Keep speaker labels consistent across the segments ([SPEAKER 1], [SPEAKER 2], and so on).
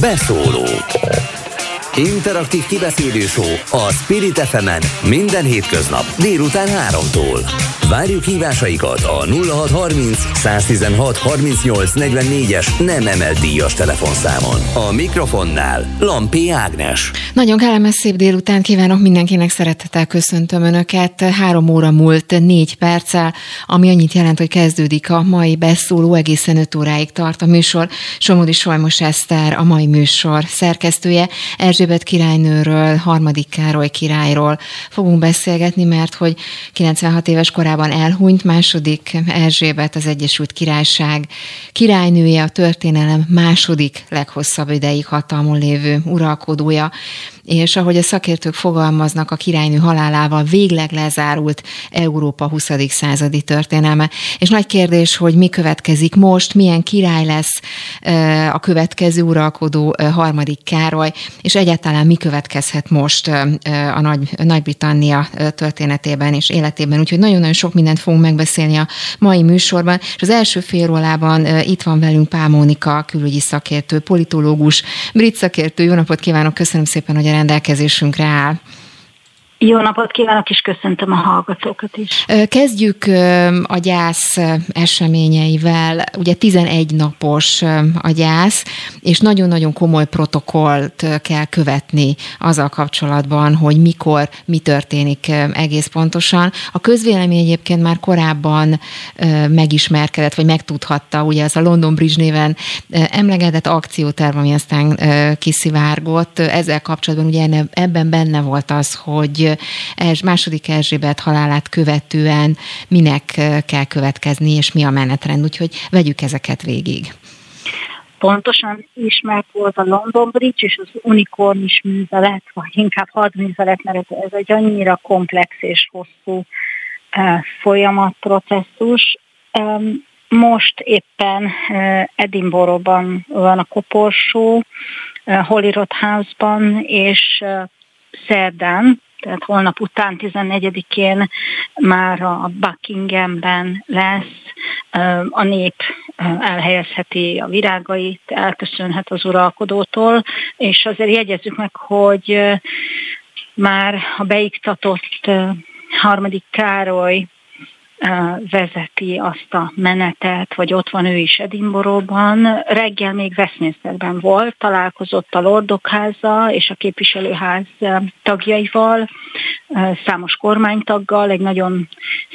[SPEAKER 1] Beszóló Interaktív kibeszélő a Spirit fm minden hétköznap délután 3-tól. Várjuk hívásaikat a 0630 116 38 44-es nem emelt díjas telefonszámon. A mikrofonnál Lampi Ágnes.
[SPEAKER 2] Nagyon kellemes szép délután kívánok mindenkinek, szeretettel köszöntöm Önöket. Három óra múlt négy perccel, ami annyit jelent, hogy kezdődik a mai beszóló, egészen öt óráig tart a műsor. Somodi Solymos Eszter, a mai műsor szerkesztője. Erzsébet királynőről, harmadik Károly királyról fogunk beszélgetni, mert hogy 96 éves korában elhunyt, második Erzsébet az Egyesült Királyság királynője, a történelem második leghosszabb ideig hatalmon lévő uralkodója és ahogy a szakértők fogalmaznak, a királynő halálával végleg lezárult Európa 20. századi történelme. És nagy kérdés, hogy mi következik most, milyen király lesz a következő uralkodó harmadik Károly, és egyáltalán mi következhet most a Nagy, Nagy-Britannia történetében és életében. Úgyhogy nagyon-nagyon sok mindent fogunk megbeszélni a mai műsorban. És az első fél órában itt van velünk Pál Mónika, külügyi szakértő, politológus, brit szakértő. Jó napot kívánok, köszönöm szépen, hogy rendelkezésünkre áll.
[SPEAKER 3] Jó napot kívánok, és köszöntöm a hallgatókat is.
[SPEAKER 2] Kezdjük a gyász eseményeivel. Ugye 11 napos a gyász, és nagyon-nagyon komoly protokollt kell követni azzal kapcsolatban, hogy mikor, mi történik egész pontosan. A közvélemény egyébként már korábban megismerkedett, vagy megtudhatta, ugye az a London Bridge néven emlegetett akcióterv, ami aztán kiszivárgott. Ezzel kapcsolatban ugye ebben benne volt az, hogy hogy második Erzsébet halálát követően minek kell következni, és mi a menetrend. Úgyhogy vegyük ezeket végig.
[SPEAKER 3] Pontosan ismert volt a London Bridge és az unikornis művelet, vagy inkább hadművelet, mert ez egy annyira komplex és hosszú folyamat, processzus. Most éppen Edinburghban van a koporsó, Holyrood House-ban, és szerdán tehát holnap után 14-én már a Buckinghamben lesz, a nép elhelyezheti a virágait, elköszönhet az uralkodótól, és azért jegyezzük meg, hogy már a beiktatott harmadik Károly vezeti azt a menetet, vagy ott van ő is Edinboróban. Reggel még Westminsterben volt, találkozott a Lordokháza és a képviselőház tagjaival, számos kormánytaggal, egy nagyon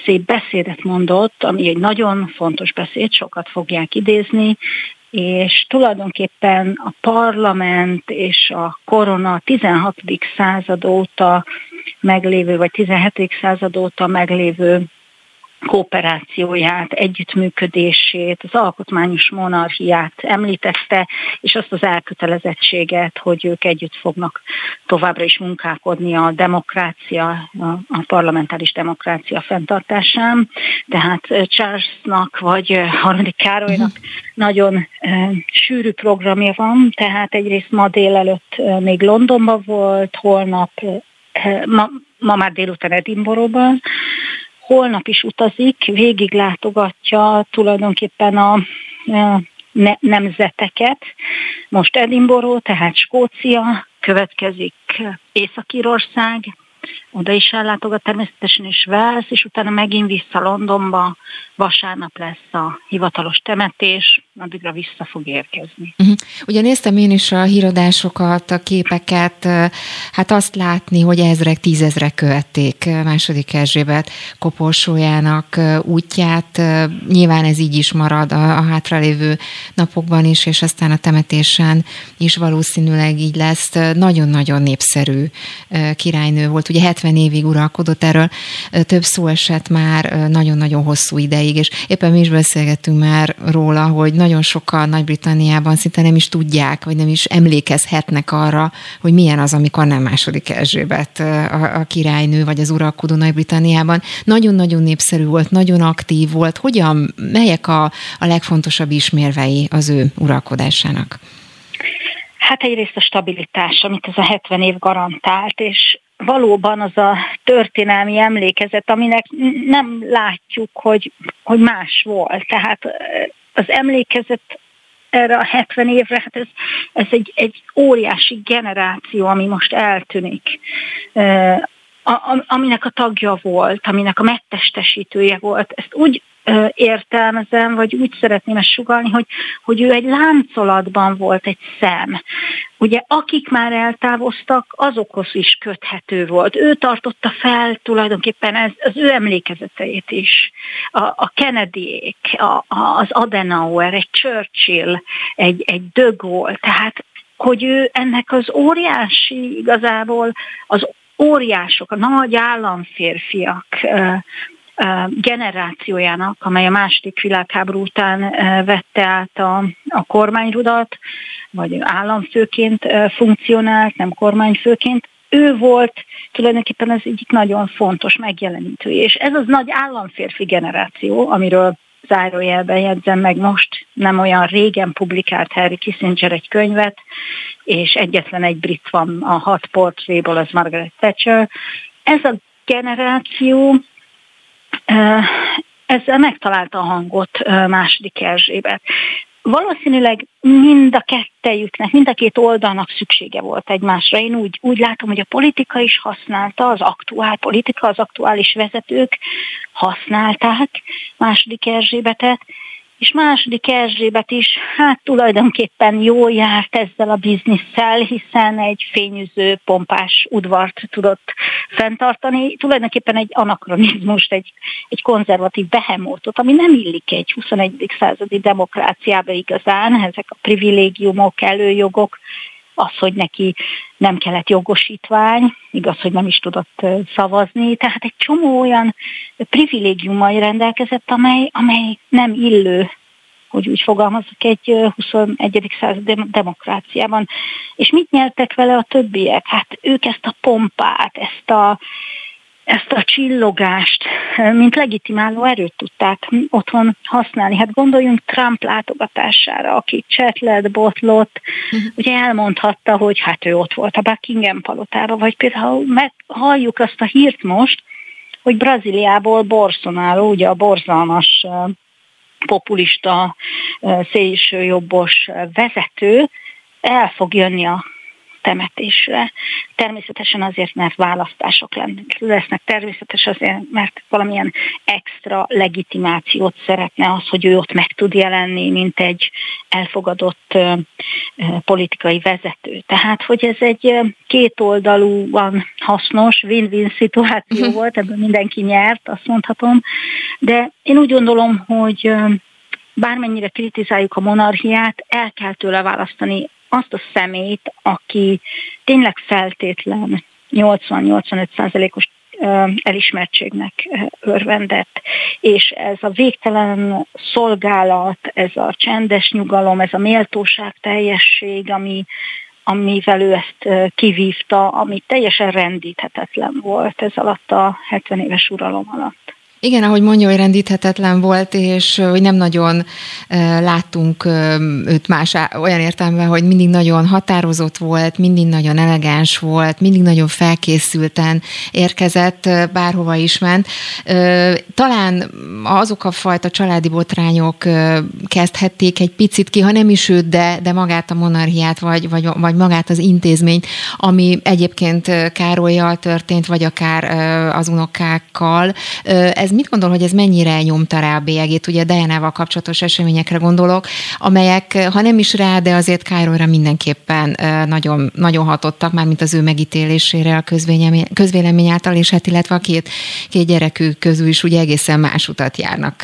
[SPEAKER 3] szép beszédet mondott, ami egy nagyon fontos beszéd, sokat fogják idézni, és tulajdonképpen a parlament és a korona 16. század óta meglévő, vagy 17. század óta meglévő kooperációját, együttműködését, az alkotmányos monarchiát említette, és azt az elkötelezettséget, hogy ők együtt fognak továbbra is munkálkodni a demokrácia, a parlamentáris demokrácia fenntartásán. Tehát Charlesnak vagy harmadik Károlynak uh-huh. nagyon sűrű programja van, tehát egyrészt ma délelőtt még Londonban volt, holnap, ma, ma már délután Edinboróban, holnap is utazik, végig látogatja tulajdonképpen a, ne, nemzeteket. Most Edinburgh, tehát Skócia, következik Észak-Írország, oda is ellátogat természetesen is Wales, és utána megint vissza Londonba, vasárnap lesz a hivatalos temetés, addigra vissza fog érkezni.
[SPEAKER 2] Uh-huh. Ugye néztem én is a híradásokat, a képeket, hát azt látni, hogy ezrek, tízezrek követték második Erzsébet koporsójának útját. Nyilván ez így is marad a, a hátralévő napokban is, és aztán a temetésen is valószínűleg így lesz. Nagyon-nagyon népszerű királynő volt. Ugye 70 évig uralkodott erről, több szó esett már nagyon-nagyon hosszú ideig, és éppen mi is beszélgettünk már róla, hogy nagyon sokan Nagy-Britanniában szinte nem is tudják, vagy nem is emlékezhetnek arra, hogy milyen az, amikor nem második Erzsébet a, a királynő, vagy az uralkodó Nagy-Britanniában. Nagyon-nagyon népszerű volt, nagyon aktív volt. Hogyan, melyek a, a legfontosabb ismérvei az ő uralkodásának?
[SPEAKER 3] Hát egyrészt a stabilitás, amit ez a 70 év garantált, és valóban az a történelmi emlékezet, aminek nem látjuk, hogy, hogy más volt. Tehát az emlékezet erre a 70 évre, hát ez, ez egy, egy óriási generáció, ami most eltűnik a, aminek a tagja volt, aminek a megtestesítője volt. Ezt úgy értelmezem, vagy úgy szeretném ezt sugalni, hogy, hogy ő egy láncolatban volt egy szem. Ugye akik már eltávoztak, azokhoz is köthető volt. Ő tartotta fel tulajdonképpen ez, az ő emlékezeteit is. A, a Kennedyék, a, az Adenauer, egy Churchill, egy, egy De Gaulle, tehát hogy ő ennek az óriási igazából az óriások, a nagy államférfiak generációjának, amely a második világháború után vette át a, a kormányrudat, vagy államfőként funkcionált, nem kormányfőként, ő volt tulajdonképpen az egyik nagyon fontos megjelenítője. És ez az nagy államférfi generáció, amiről zárójelben jegyzem meg most, nem olyan régen publikált Harry Kissinger egy könyvet, és egyetlen egy brit van a hat portréból, az Margaret Thatcher. Ez a generáció ezzel megtalálta a hangot második Erzsébet. Valószínűleg mind a kettejüknek, mind a két oldalnak szüksége volt egymásra. Én úgy, úgy látom, hogy a politika is használta, az aktuál politika, az aktuális vezetők használták második Erzsébetet, és második Erzsébet is, hát tulajdonképpen jól járt ezzel a bizniszsel, hiszen egy fényűző, pompás udvart tudott fenntartani, tulajdonképpen egy anakronizmust, egy, egy konzervatív behemótot, ami nem illik egy 21. századi demokráciába igazán, ezek a privilégiumok, előjogok, az, hogy neki nem kellett jogosítvány, igaz, hogy nem is tudott szavazni, tehát egy csomó olyan privilégiummal rendelkezett, amely, amely nem illő hogy úgy fogalmazok, egy 21. század demokráciában. És mit nyertek vele a többiek? Hát ők ezt a pompát, ezt a, ezt a csillogást, mint legitimáló erőt tudták otthon használni. Hát gondoljunk Trump látogatására, aki csetlett, botlott, uh-huh. ugye elmondhatta, hogy hát ő ott volt a Buckingham palotában, vagy például meg halljuk azt a hírt most, hogy Brazíliából Bolsonaro, ugye a borzalmas populista, szélsőjobbos vezető el fog jönni a temetésre. Természetesen azért, mert választások lesznek, természetes azért, mert valamilyen extra legitimációt szeretne az, hogy ő ott meg tud jelenni, mint egy elfogadott politikai vezető. Tehát, hogy ez egy kétoldalúan hasznos, win-win szituáció volt, ebből mindenki nyert, azt mondhatom, de én úgy gondolom, hogy bármennyire kritizáljuk a monarchiát, el kell tőle választani azt a szemét, aki tényleg feltétlen 80-85 százalékos elismertségnek örvendett. És ez a végtelen szolgálat, ez a csendes nyugalom, ez a méltóság teljesség, ami, amivel ő ezt kivívta, ami teljesen rendíthetetlen volt ez alatt a 70 éves uralom alatt.
[SPEAKER 2] Igen, ahogy mondja, hogy rendíthetetlen volt, és hogy nem nagyon láttunk őt más olyan értelemben, hogy mindig nagyon határozott volt, mindig nagyon elegáns volt, mindig nagyon felkészülten érkezett, bárhova is ment. Talán azok a fajta családi botrányok kezdhették egy picit ki, ha nem is őt, de, de magát a monarchiát, vagy, vagy, vagy magát az intézményt, ami egyébként Károlyjal történt, vagy akár az unokákkal. Ez ez mit gondol, hogy ez mennyire nyomta rá a bélyegét? Ugye Diana-val kapcsolatos eseményekre gondolok, amelyek, ha nem is rá, de azért Károlyra mindenképpen nagyon, nagyon hatottak, már mint az ő megítélésére a közvélemény által, és hát illetve a két, két gyerekük közül is ugye egészen más utat járnak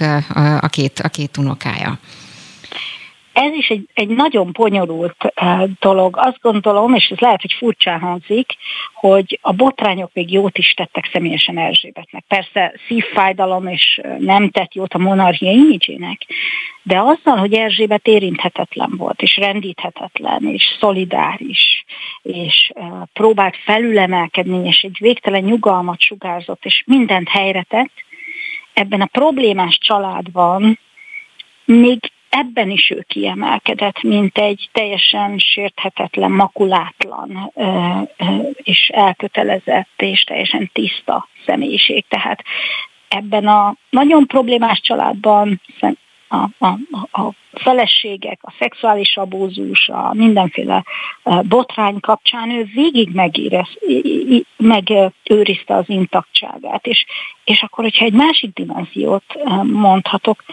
[SPEAKER 2] a két, a két unokája
[SPEAKER 3] ez is egy, egy nagyon bonyolult uh, dolog. Azt gondolom, és ez lehet, hogy furcsán hangzik, hogy a botrányok még jót is tettek személyesen Erzsébetnek. Persze szívfájdalom és nem tett jót a monarchia imidzsének, de azzal, hogy Erzsébet érinthetetlen volt, és rendíthetetlen, és szolidáris, és uh, próbált felülemelkedni, és egy végtelen nyugalmat sugárzott, és mindent helyre tett, ebben a problémás családban még ebben is ő kiemelkedett, mint egy teljesen sérthetetlen, makulátlan és elkötelezett és teljesen tiszta személyiség. Tehát ebben a nagyon problémás családban a, a, a feleségek, a szexuális abúzus, a mindenféle botrány kapcsán ő végig megérez, megőrizte az intaktságát. És, és akkor, hogyha egy másik dimenziót mondhatok,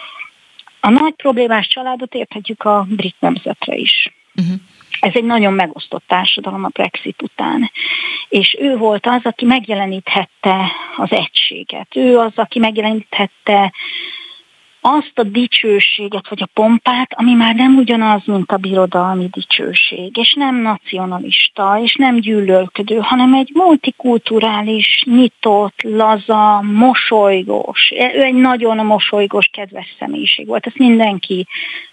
[SPEAKER 3] a nagy problémás családot érthetjük a brit nemzetre is. Uh-huh. Ez egy nagyon megosztott társadalom a Brexit után. És ő volt az, aki megjeleníthette az egységet. Ő az, aki megjeleníthette azt a dicsőséget, vagy a pompát, ami már nem ugyanaz, mint a birodalmi dicsőség, és nem nacionalista, és nem gyűlölködő, hanem egy multikulturális, nyitott, laza, mosolygós. Ő egy nagyon mosolygós, kedves személyiség volt, ezt mindenki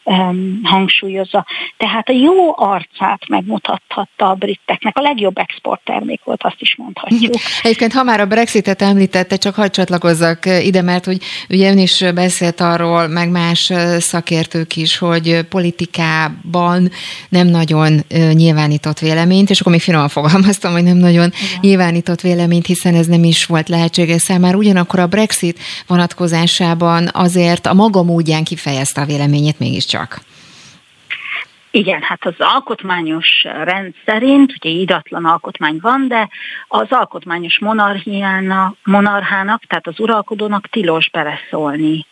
[SPEAKER 3] um, hangsúlyozza. Tehát a jó arcát megmutathatta a briteknek, a legjobb exporttermék volt, azt is mondhatjuk.
[SPEAKER 2] Egyébként, ha már a Brexitet említette, csak hadd csatlakozzak ide, mert hogy ugye ön is beszélt arról, arról, meg más szakértők is, hogy politikában nem nagyon nyilvánított véleményt, és akkor még finoman fogalmaztam, hogy nem nagyon Igen. nyilvánított véleményt, hiszen ez nem is volt lehetséges számára. Ugyanakkor a Brexit vonatkozásában azért a maga módján kifejezte a véleményét mégiscsak.
[SPEAKER 3] Igen, hát az alkotmányos rend szerint, ugye idatlan alkotmány van, de az alkotmányos monarchiának, monarchának, tehát az uralkodónak tilos beleszólni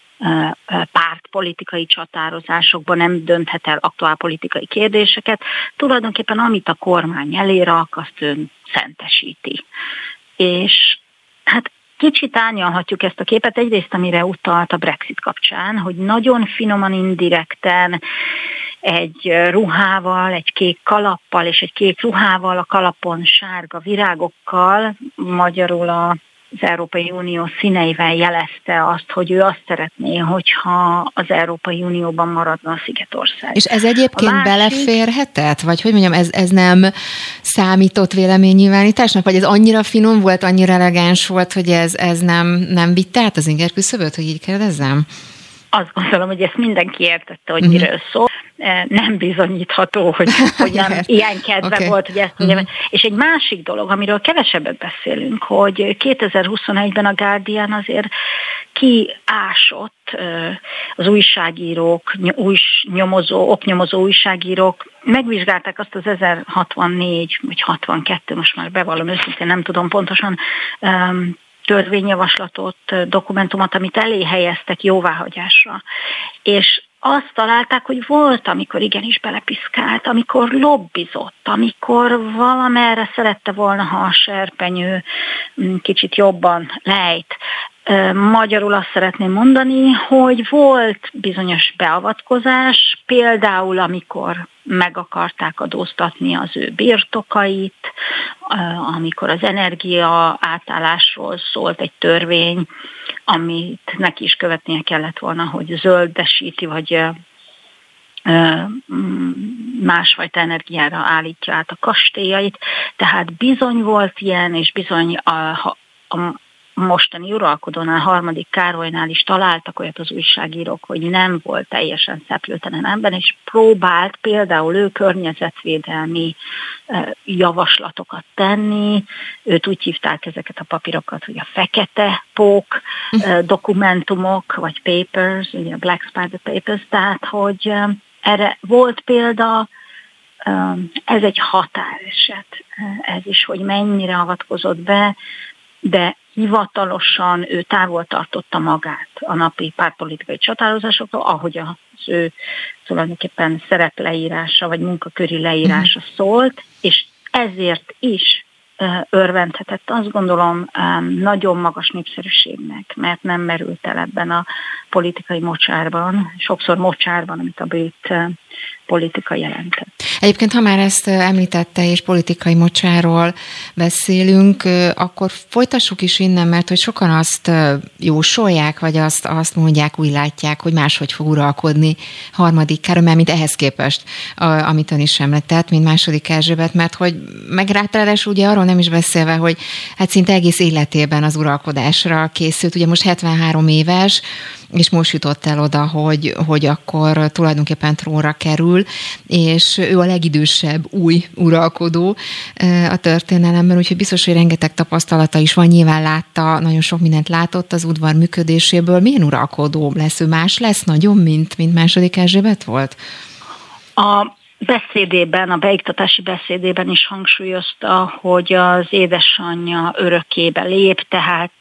[SPEAKER 3] pártpolitikai csatározásokban nem dönthet el aktuál politikai kérdéseket. Tulajdonképpen amit a kormány elérak, azt ön szentesíti. És hát kicsit árnyalhatjuk ezt a képet, egyrészt amire utalt a Brexit kapcsán, hogy nagyon finoman, indirekten egy ruhával, egy kék kalappal és egy kék ruhával, a kalapon sárga virágokkal, magyarul a az Európai Unió színeivel jelezte azt, hogy ő azt szeretné, hogyha az Európai Unióban maradna a Szigetország.
[SPEAKER 2] És ez egyébként másik... beleférhetett? Vagy hogy mondjam, ez, ez nem számított véleménynyilvánításnak? Vagy ez annyira finom volt, annyira elegáns volt, hogy ez, ez nem, nem vitte át az inger küszöböt, hogy így kérdezzem?
[SPEAKER 3] Azt gondolom, hogy ezt mindenki értette, hogy uh-huh. miről szól. Eh, nem bizonyítható, hogy, hogy nem ilyen kedve okay. volt, hogy ezt mondjam. Uh-huh. És egy másik dolog, amiről kevesebbet beszélünk, hogy 2021-ben a Guardian azért kiásott eh, az újságírók, új, nyomozó, oknyomozó újságírók, megvizsgálták azt az 1064 vagy 62, most már bevallom őszintén, nem tudom pontosan, törvényjavaslatot, dokumentumot, amit elé helyeztek jóváhagyásra. És azt találták, hogy volt, amikor igenis belepiszkált, amikor lobbizott, amikor valamerre szerette volna, ha a serpenyő mm, kicsit jobban lejt. Magyarul azt szeretném mondani, hogy volt bizonyos beavatkozás, például amikor meg akarták adóztatni az ő birtokait, amikor az energia átállásról szólt egy törvény, amit neki is követnie kellett volna, hogy zöldesíti, vagy másfajta energiára állítja át a kastélyait. Tehát bizony volt ilyen, és bizony a, a, mostani uralkodónál, harmadik Károlynál is találtak olyat az újságírók, hogy nem volt teljesen szeplőtelen ember, és próbált például ő környezetvédelmi javaslatokat tenni. Őt úgy hívták ezeket a papírokat, hogy a fekete pók dokumentumok, vagy papers, ugye a Black Spider Papers, tehát hogy erre volt példa, ez egy határeset, ez is, hogy mennyire avatkozott be, de hivatalosan ő távol tartotta magát a napi pártpolitikai csatározásoktól, ahogy az ő tulajdonképpen szerepleírása vagy munkaköri leírása uh-huh. szólt, és ezért is örvendhetett, azt gondolom, nagyon magas népszerűségnek, mert nem merült el ebben a politikai mocsárban, sokszor mocsárban, amit a brit politika jelentett.
[SPEAKER 2] Egyébként, ha már ezt említette, és politikai mocsáról beszélünk, akkor folytassuk is innen, mert hogy sokan azt jósolják, vagy azt, azt mondják, úgy látják, hogy máshogy fog uralkodni harmadik Károly, mert mint ehhez képest, amit ön is említett, mint második Erzsébet, mert hogy meg ráadásul ugye arról nem is beszélve, hogy hát szinte egész életében az uralkodásra készült, ugye most 73 éves, és most jutott el oda, hogy, hogy akkor tulajdonképpen trónra kerül, és ő a legidősebb új uralkodó a történelemben, úgyhogy biztos, hogy rengeteg tapasztalata is van, nyilván látta, nagyon sok mindent látott az udvar működéséből. Milyen uralkodó lesz ő? Más lesz nagyon, mint, mint második Erzsébet volt?
[SPEAKER 3] A beszédében, a beiktatási beszédében is hangsúlyozta, hogy az édesanyja örökébe lép, tehát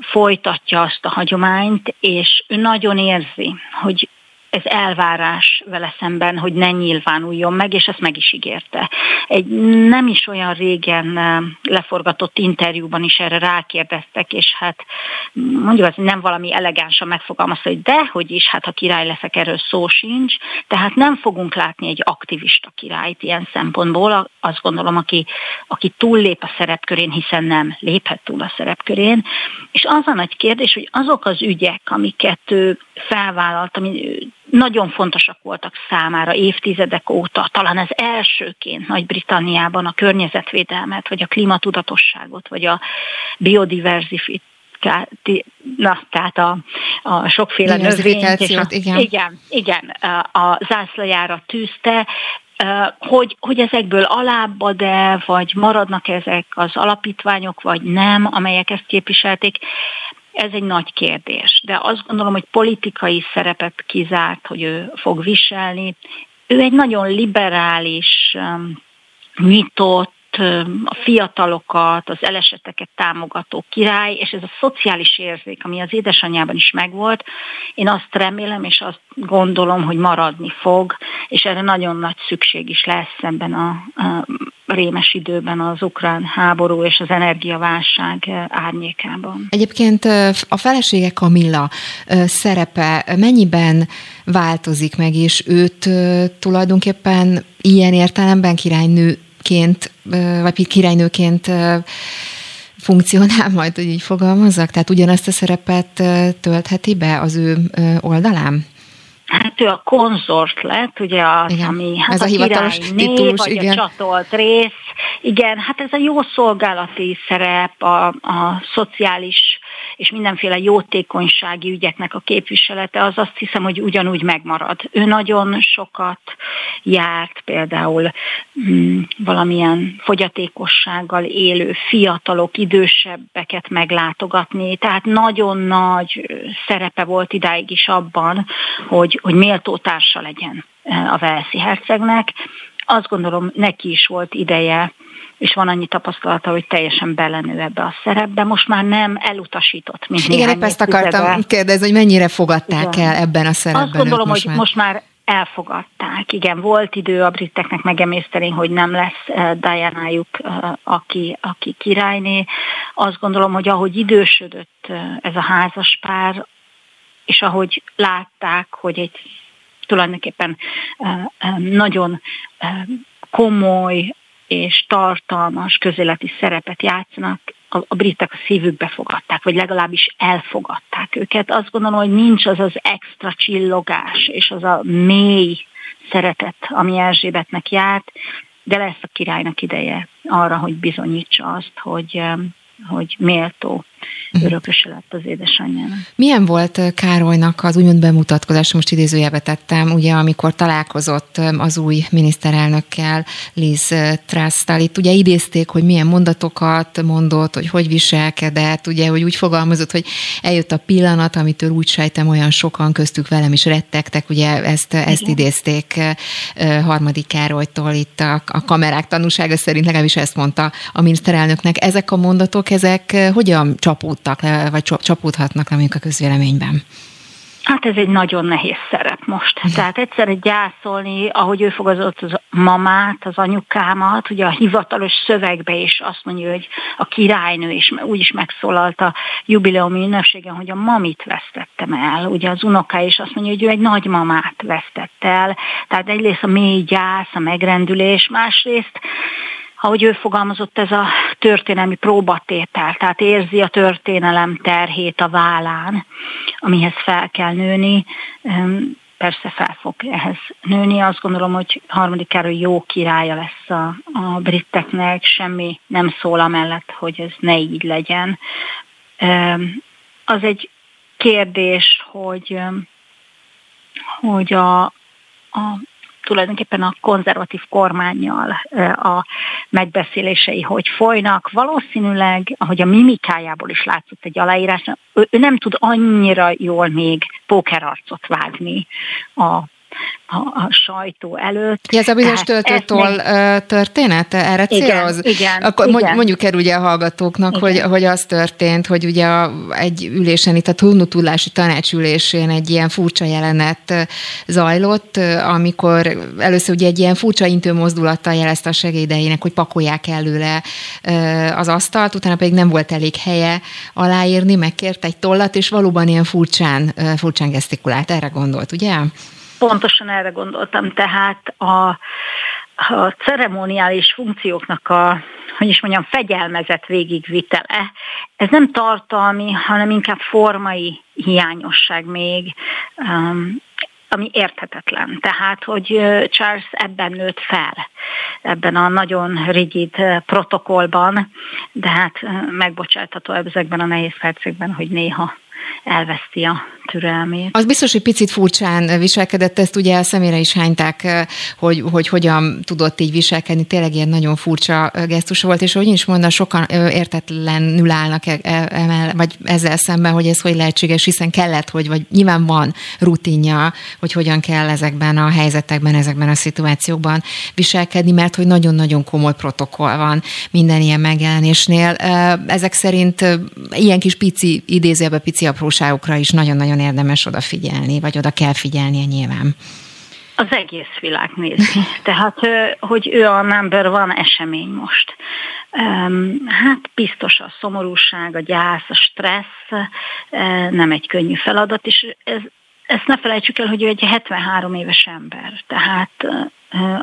[SPEAKER 3] folytatja azt a hagyományt, és ő nagyon érzi, hogy ez elvárás vele szemben, hogy ne nyilvánuljon meg, és ezt meg is ígérte. Egy nem is olyan régen leforgatott interjúban is erre rákérdeztek, és hát mondjuk az nem valami elegánsan megfogalmazta, hogy de, hogy is, hát ha király leszek, erről szó sincs, tehát nem fogunk látni egy aktivista királyt ilyen szempontból, azt gondolom, aki, aki túllép a szerepkörén, hiszen nem léphet túl a szerepkörén, és az a nagy kérdés, hogy azok az ügyek, amiket ő felvállalt, ami nagyon fontosak voltak számára évtizedek óta, talán az elsőként Nagy-Britanniában a környezetvédelmet, vagy a klímatudatosságot, vagy a biodiverzifikációt, na, tehát a, a sokféle növényt, és a, igen. igen, igen, a zászlajára tűzte, hogy, hogy ezekből alábbad-e, vagy maradnak ezek az alapítványok, vagy nem, amelyek ezt képviselték. Ez egy nagy kérdés, de azt gondolom, hogy politikai szerepet kizárt, hogy ő fog viselni. Ő egy nagyon liberális, nyitott, a fiatalokat, az eleseteket támogató király, és ez a szociális érzék, ami az édesanyjában is megvolt, én azt remélem, és azt gondolom, hogy maradni fog, és erre nagyon nagy szükség is lesz ebben a, a rémes időben az ukrán háború és az energiaválság árnyékában.
[SPEAKER 2] Egyébként a felesége Kamilla szerepe mennyiben változik meg, és őt tulajdonképpen ilyen értelemben királynő ként, vagy királynőként funkcionál majd, hogy így fogalmazzak? Tehát ugyanazt a szerepet töltheti be az ő oldalán?
[SPEAKER 3] Hát ő a konzort lett, ugye az, igen. ami hát ez a, a hivatalos titulus, vagy igen. a csatolt rész. Igen, hát ez a jó szolgálati szerep, a, a szociális és mindenféle jótékonysági ügyeknek a képviselete, az azt hiszem, hogy ugyanúgy megmarad. Ő nagyon sokat járt például mm, valamilyen fogyatékossággal élő fiatalok, idősebbeket meglátogatni, tehát nagyon nagy szerepe volt idáig is abban, hogy, hogy méltó társa legyen a Velszi hercegnek. Azt gondolom, neki is volt ideje és van annyi tapasztalata, hogy teljesen belenő ebbe a szerepbe. Most már nem elutasított, mint
[SPEAKER 2] Igen, épp ezt akartam tizede. kérdezni, hogy mennyire fogadták Igen. el ebben a szerepben.
[SPEAKER 3] Azt gondolom, most hogy már... most már elfogadták. Igen, volt idő a briteknek megemészteni, hogy nem lesz uh, Diana-juk, uh, aki, aki királyné. Azt gondolom, hogy ahogy idősödött uh, ez a házas pár, és ahogy látták, hogy egy tulajdonképpen nagyon komoly és tartalmas közéleti szerepet játszanak, a, a britek a szívükbe fogadták, vagy legalábbis elfogadták őket. Azt gondolom, hogy nincs az az extra csillogás, és az a mély szeretet, ami Erzsébetnek járt, de lesz a királynak ideje arra, hogy bizonyítsa azt, hogy, hogy méltó. Örököse lett az édesanyjának.
[SPEAKER 2] Milyen volt Károlynak az úgymond bemutatkozás, most idézőjelbe tettem, ugye amikor találkozott az új miniszterelnökkel, Liz Trusstal, itt ugye idézték, hogy milyen mondatokat mondott, hogy hogy viselkedett, ugye, hogy úgy fogalmazott, hogy eljött a pillanat, amitől úgy sejtem olyan sokan köztük velem is rettegtek, ugye ezt, ezt idézték harmadik Károlytól itt a, a kamerák tanúsága szerint, legalábbis ezt mondta a miniszterelnöknek. Ezek a mondatok, ezek hogyan csapódtak le, vagy csapódhatnak le mondjuk a közvéleményben?
[SPEAKER 3] Hát ez egy nagyon nehéz szerep most. Tehát egyszerre gyászolni, ahogy ő fogazott az mamát, az anyukámat, ugye a hivatalos szövegbe is azt mondja, hogy a királynő is úgy is megszólalt a jubileumi ünnepségen, hogy a mamit vesztettem el. Ugye az unoká is azt mondja, hogy ő egy nagymamát vesztett el. Tehát egyrészt a mély gyász, a megrendülés, másrészt ahogy ő fogalmazott, ez a történelmi próbatétel, tehát érzi a történelem terhét a vállán, amihez fel kell nőni, persze fel fog ehhez nőni. Azt gondolom, hogy harmadik Károly jó királya lesz a, a briteknek, semmi nem szól amellett, hogy ez ne így legyen. Az egy kérdés, hogy, hogy a, a tulajdonképpen a konzervatív kormányjal a megbeszélései hogy folynak. Valószínűleg, ahogy a mimikájából is látszott egy aláírás, ő, nem tud annyira jól még pókerarcot vágni a a, a sajtó előtt.
[SPEAKER 2] Ez a bizonyos töltőtól még... történet? Erre céloz?
[SPEAKER 3] Igen, igen,
[SPEAKER 2] Akkor
[SPEAKER 3] igen.
[SPEAKER 2] mondjuk el ugye a hallgatóknak, hogy, hogy az történt, hogy ugye a, egy ülésen, itt a tunutulási tanácsülésén egy ilyen furcsa jelenet zajlott, amikor először ugye egy ilyen furcsa intő mozdulattal jelezte a segédeinek, hogy pakolják előle az asztalt, utána pedig nem volt elég helye aláírni, megkért egy tollat, és valóban ilyen furcsán, furcsán gesztikulált. Erre gondolt, ugye?
[SPEAKER 3] Pontosan erre gondoltam, tehát a, a ceremoniális funkcióknak a, hogy is mondjam, fegyelmezett végigvitele, ez nem tartalmi, hanem inkább formai hiányosság még, um, ami érthetetlen. Tehát, hogy Charles ebben nőtt fel, ebben a nagyon rigid protokollban, de hát megbocsátható ezekben a nehéz percekben, hogy néha elveszti a türelmét.
[SPEAKER 2] Az biztos, hogy picit furcsán viselkedett, ezt ugye a szemére is hányták, hogy, hogy hogyan tudott így viselkedni, tényleg ilyen nagyon furcsa gesztus volt, és hogy is mondta, sokan értetlenül állnak e, e, emel, vagy ezzel szemben, hogy ez hogy lehetséges, hiszen kellett, hogy, vagy nyilván van rutinja, hogy hogyan kell ezekben a helyzetekben, ezekben a szituációkban viselkedni, mert hogy nagyon-nagyon komoly protokoll van minden ilyen megjelenésnél. Ezek szerint ilyen kis pici, idézőjelbe pici apróságokra is nagyon-nagyon érdemes odafigyelni, vagy oda kell figyelnie nyilván.
[SPEAKER 3] Az egész világ nézi. Tehát, hogy ő a number van esemény most. Hát biztos a szomorúság, a gyász, a stressz nem egy könnyű feladat, és ez, ezt ne felejtsük el, hogy ő egy 73 éves ember, tehát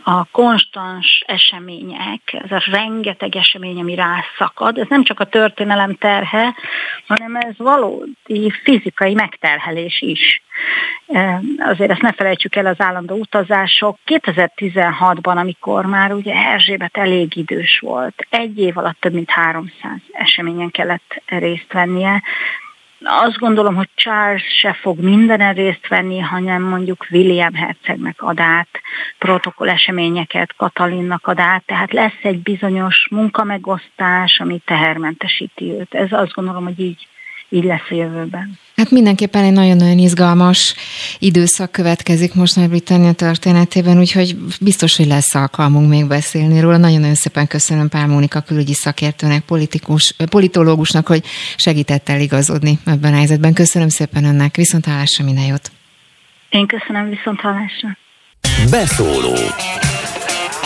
[SPEAKER 3] a konstans események, ez a rengeteg esemény, ami rászakad, ez nem csak a történelem terhe, hanem ez valódi fizikai megterhelés is. Azért ezt ne felejtsük el az állandó utazások. 2016-ban, amikor már ugye Erzsébet elég idős volt, egy év alatt több mint 300 eseményen kellett részt vennie, azt gondolom, hogy Charles se fog mindenen részt venni, hanem mondjuk William hercegnek ad át protokoll eseményeket, Katalinnak ad át, tehát lesz egy bizonyos munkamegosztás, ami tehermentesíti őt. Ez azt gondolom, hogy így így lesz a jövőben.
[SPEAKER 2] Hát mindenképpen egy nagyon-nagyon izgalmas időszak következik most Nagy-Britannia történetében, úgyhogy biztos, hogy lesz alkalmunk még beszélni róla. Nagyon-nagyon szépen köszönöm Pál Mónika külügyi szakértőnek, politikus, politológusnak, hogy segített eligazodni ebben a helyzetben. Köszönöm szépen önnek, viszont hallásra minden jót.
[SPEAKER 3] Én köszönöm, viszont hallásra.
[SPEAKER 1] Beszóló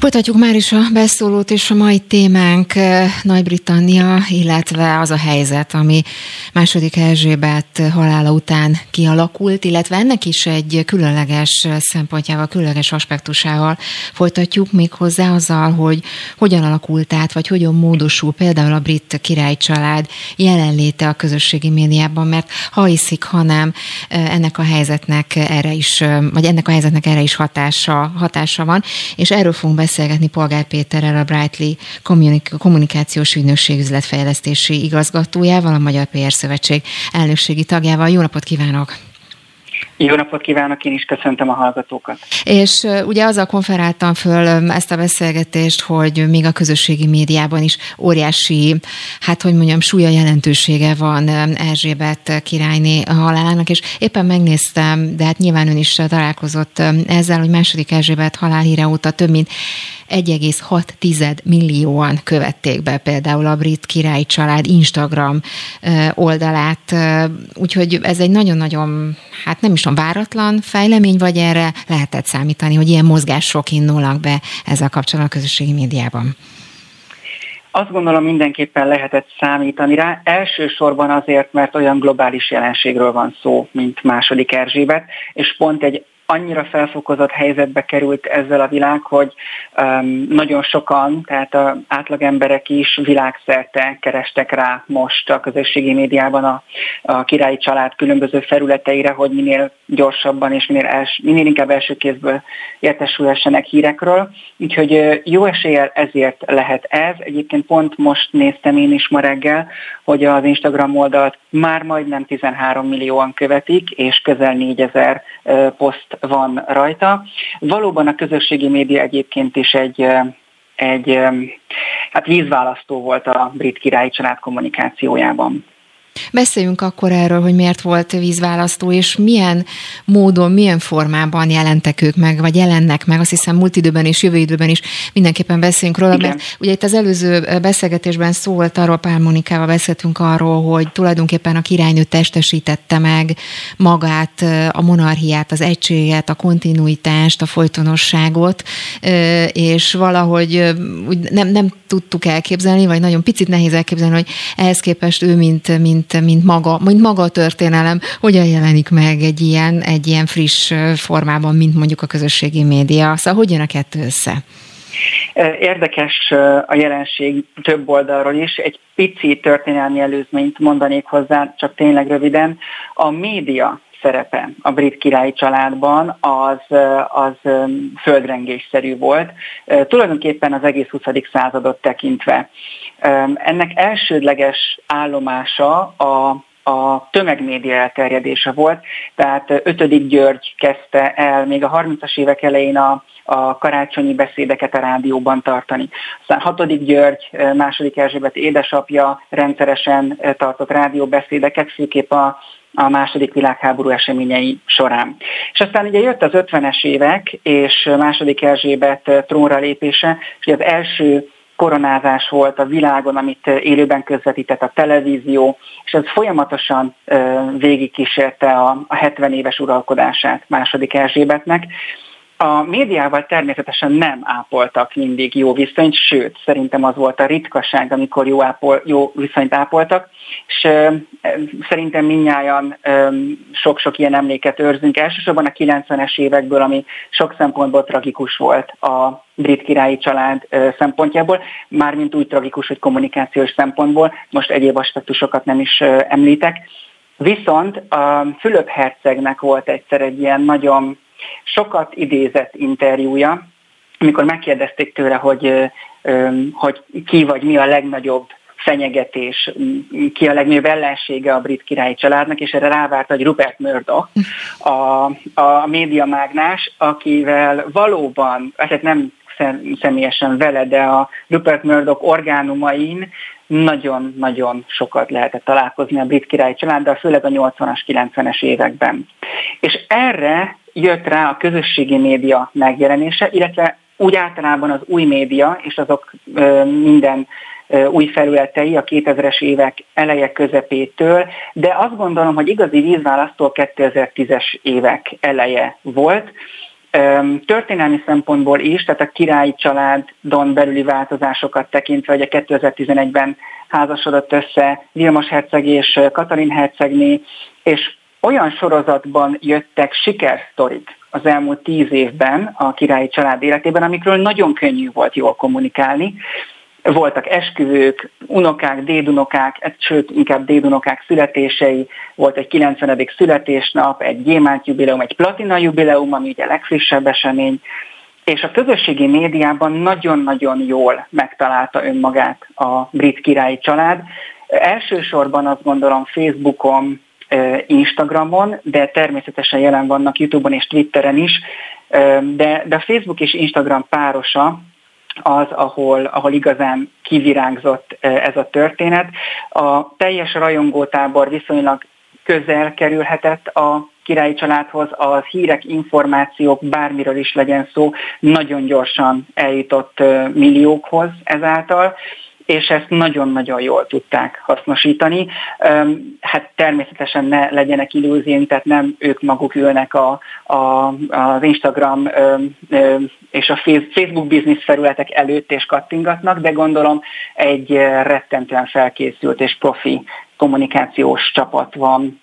[SPEAKER 2] Folytatjuk már is a beszólót, és a mai témánk eh, Nagy-Britannia, illetve az a helyzet, ami második Erzsébet halála után kialakult, illetve ennek is egy különleges szempontjával, különleges aspektusával folytatjuk még hozzá azzal, hogy hogyan alakult át, vagy hogyan módosul például a brit királycsalád jelenléte a közösségi médiában, mert ha hiszik, ha nem, eh, ennek a helyzetnek erre is, eh, vagy ennek a helyzetnek erre is hatása, hatása van, és erről fogunk beszélgetni Polgár Péterrel, a Brightly kommunikációs ügynökség üzletfejlesztési igazgatójával, a Magyar PR Szövetség elnökségi tagjával. Jó napot kívánok!
[SPEAKER 4] Jó napot kívánok, én is köszöntöm a hallgatókat.
[SPEAKER 2] És ugye azzal konferáltam föl ezt a beszélgetést, hogy még a közösségi médiában is óriási, hát hogy mondjam, súlya jelentősége van Erzsébet királyné halálának, és éppen megnéztem, de hát nyilván ön is találkozott ezzel, hogy második Erzsébet halálhíre óta több mint 1,6 millióan követték be például a brit királyi család Instagram oldalát, úgyhogy ez egy nagyon-nagyon, hát nem is tudom, váratlan fejlemény, vagy erre. Lehetett számítani, hogy ilyen mozgások indulnak be ezzel kapcsolatban a közösségi médiában?
[SPEAKER 4] Azt gondolom mindenképpen lehetett számítani rá, elsősorban azért, mert olyan globális jelenségről van szó, mint második Erzsébet, és pont egy annyira felfokozott helyzetbe került ezzel a világ, hogy um, nagyon sokan, tehát a átlag emberek is világszerte kerestek rá most a közösségi médiában a, a királyi család különböző felületeire, hogy minél gyorsabban és minél, els, minél inkább első kézből értesülhessenek hírekről. Úgyhogy jó eséllyel ezért lehet ez. Egyébként pont most néztem én is ma reggel, hogy az Instagram oldalt már majdnem 13 millióan követik, és közel 4000 poszt van rajta. Valóban a közösségi média egyébként is egy egy hát vízválasztó volt a brit királyi család kommunikációjában.
[SPEAKER 2] Beszéljünk akkor erről, hogy miért volt vízválasztó, és milyen módon, milyen formában jelentek ők meg, vagy jelennek meg, azt hiszem múlt időben és jövő időben is mindenképpen beszéljünk róla, Igen. mert ugye itt az előző beszélgetésben szólt arról, Pál Monikával beszéltünk arról, hogy tulajdonképpen a királynő testesítette meg magát, a monarchiát, az egységet, a kontinuitást, a folytonosságot, és valahogy nem, nem tudtuk elképzelni, vagy nagyon picit nehéz elképzelni, hogy ehhez képest ő, mint, mint mint, mint, maga, mint maga a történelem, hogyan jelenik meg egy ilyen, egy ilyen friss formában, mint mondjuk a közösségi média. Szóval hogy jön a kettő össze?
[SPEAKER 4] Érdekes a jelenség több oldalról is. Egy pici történelmi előzményt mondanék hozzá, csak tényleg röviden. A média szerepe a brit királyi családban az, az földrengésszerű volt, tulajdonképpen az egész 20. századot tekintve. Ennek elsődleges állomása a a tömegmédia elterjedése volt, tehát 5. György kezdte el még a 30-as évek elején a, a karácsonyi beszédeket a rádióban tartani. Aztán 6. György, második Erzsébet édesapja rendszeresen tartott rádióbeszédeket, főképp a a második világháború eseményei során. És aztán ugye jött az 50-es évek, és második Erzsébet trónra lépése, és az első koronázás volt a világon, amit élőben közvetített a televízió, és ez folyamatosan végigkísérte a, a 70 éves uralkodását második Erzsébetnek. A médiával természetesen nem ápoltak mindig jó viszonyt, sőt, szerintem az volt a ritkaság, amikor jó, ápol, jó viszonyt ápoltak, és ö, szerintem minnyáján sok-sok ilyen emléket őrzünk, elsősorban a 90-es évekből, ami sok szempontból tragikus volt a brit királyi család ö, szempontjából, mármint úgy tragikus, hogy kommunikációs szempontból, most egyéb aspektusokat nem is ö, említek. Viszont a Fülöp hercegnek volt egyszer egy ilyen nagyon sokat idézett interjúja, amikor megkérdezték tőle, hogy, hogy ki vagy mi a legnagyobb fenyegetés, ki a legnagyobb ellensége a brit királyi családnak, és erre rávárt, hogy Rupert Murdoch, a, a médiamágnás, akivel valóban, hát nem személyesen vele, de a Rupert Murdoch orgánumain nagyon-nagyon sokat lehetett találkozni a brit királyi családdal, főleg a 80-as, 90-es években. És erre jött rá a közösségi média megjelenése, illetve úgy általában az új média és azok minden új felületei a 2000-es évek eleje közepétől, de azt gondolom, hogy igazi vízválasztó 2010-es évek eleje volt. Történelmi szempontból is, tehát a királyi családon belüli változásokat tekintve, hogy a 2011-ben házasodott össze Vilmos herceg és Katalin hercegné, és olyan sorozatban jöttek sikersztorik az elmúlt tíz évben a királyi család életében, amikről nagyon könnyű volt jól kommunikálni. Voltak esküvők, unokák, dédunokák, sőt inkább dédunokák születései, volt egy 90. születésnap, egy gyémánt jubileum, egy platina jubileum, ami ugye a legfrissebb esemény, és a közösségi médiában nagyon-nagyon jól megtalálta önmagát a brit királyi család. Elsősorban azt gondolom Facebookon, Instagramon, de természetesen jelen vannak YouTube-on és Twitteren is, de, de a Facebook és Instagram párosa az, ahol, ahol igazán kivirágzott ez a történet. A teljes rajongótábor viszonylag közel kerülhetett a királyi családhoz, a hírek, információk, bármiről is legyen szó, nagyon gyorsan eljutott milliókhoz ezáltal, és ezt nagyon-nagyon jól tudták hasznosítani. Hát természetesen ne legyenek illúzióink, tehát nem ők maguk ülnek a, a, az Instagram és a Facebook business felületek előtt és kattingatnak, de gondolom egy rettentően felkészült és profi kommunikációs csapat van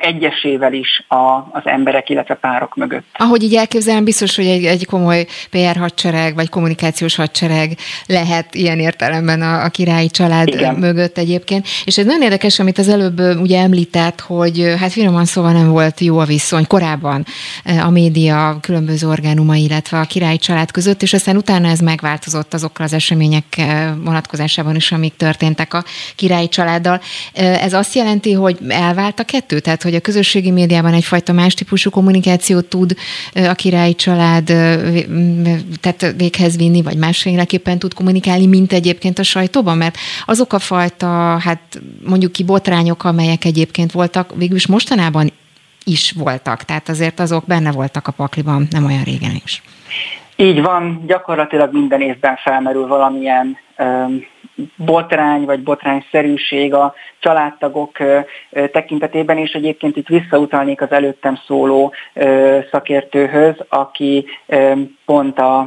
[SPEAKER 4] egyesével is a, az emberek, illetve párok mögött.
[SPEAKER 2] Ahogy így elképzelem, biztos, hogy egy, egy komoly PR hadsereg, vagy kommunikációs hadsereg lehet ilyen értelemben a, a királyi család Igen. mögött egyébként. És ez nagyon érdekes, amit az előbb ugye említett, hogy hát finoman szóval nem volt jó a viszony korábban a média különböző orgánumai, illetve a királyi család között, és aztán utána ez megváltozott azokkal az események vonatkozásában is, amik történtek a királyi családdal. Ez azt jelenti, hogy elvált a kettő, tehát hogy a közösségi médiában egyfajta más típusú kommunikációt tud a királyi család tehát véghez vinni, vagy másféleképpen tud kommunikálni, mint egyébként a sajtóban, mert azok a fajta, hát mondjuk ki botrányok, amelyek egyébként voltak, végülis mostanában is voltak, tehát azért azok benne voltak a pakliban nem olyan régen is.
[SPEAKER 4] Így van, gyakorlatilag minden évben felmerül valamilyen botrány vagy botrányszerűség a családtagok tekintetében, és egyébként itt visszautalnék az előttem szóló szakértőhöz, aki pont a,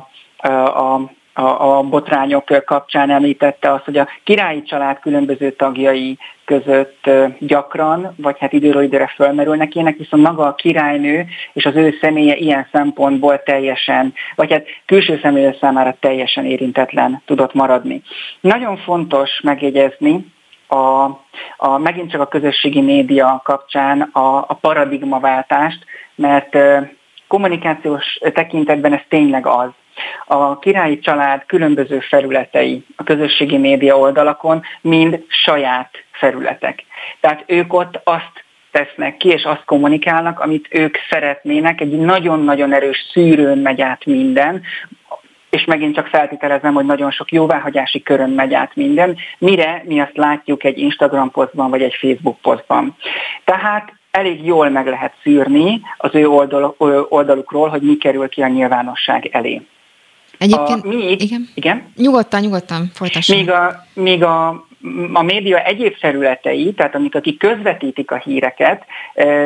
[SPEAKER 4] a a, a botrányok kapcsán említette azt, hogy a királyi család különböző tagjai között gyakran, vagy hát időről időre fölmerülnek ilyenek, viszont maga a királynő és az ő személye ilyen szempontból teljesen, vagy hát külső személy számára teljesen érintetlen tudott maradni. Nagyon fontos megjegyezni, a, a, megint csak a közösségi média kapcsán a, a paradigmaváltást, mert kommunikációs tekintetben ez tényleg az, a királyi család különböző felületei a közösségi média oldalakon mind saját felületek. Tehát ők ott azt tesznek ki, és azt kommunikálnak, amit ők szeretnének, egy nagyon-nagyon erős szűrőn megy át minden, és megint csak feltételezem, hogy nagyon sok jóváhagyási körön megy át minden, mire mi azt látjuk egy Instagram posztban vagy egy Facebook posztban. Tehát elég jól meg lehet szűrni az ő oldal, oldalukról, hogy mi kerül ki a nyilvánosság elé.
[SPEAKER 2] Egyébként, a, még, igen? igen? Nyugodtan, nyugodtan folytassuk.
[SPEAKER 4] Még a, még a a média egyéb felületei, tehát amik akik közvetítik a híreket,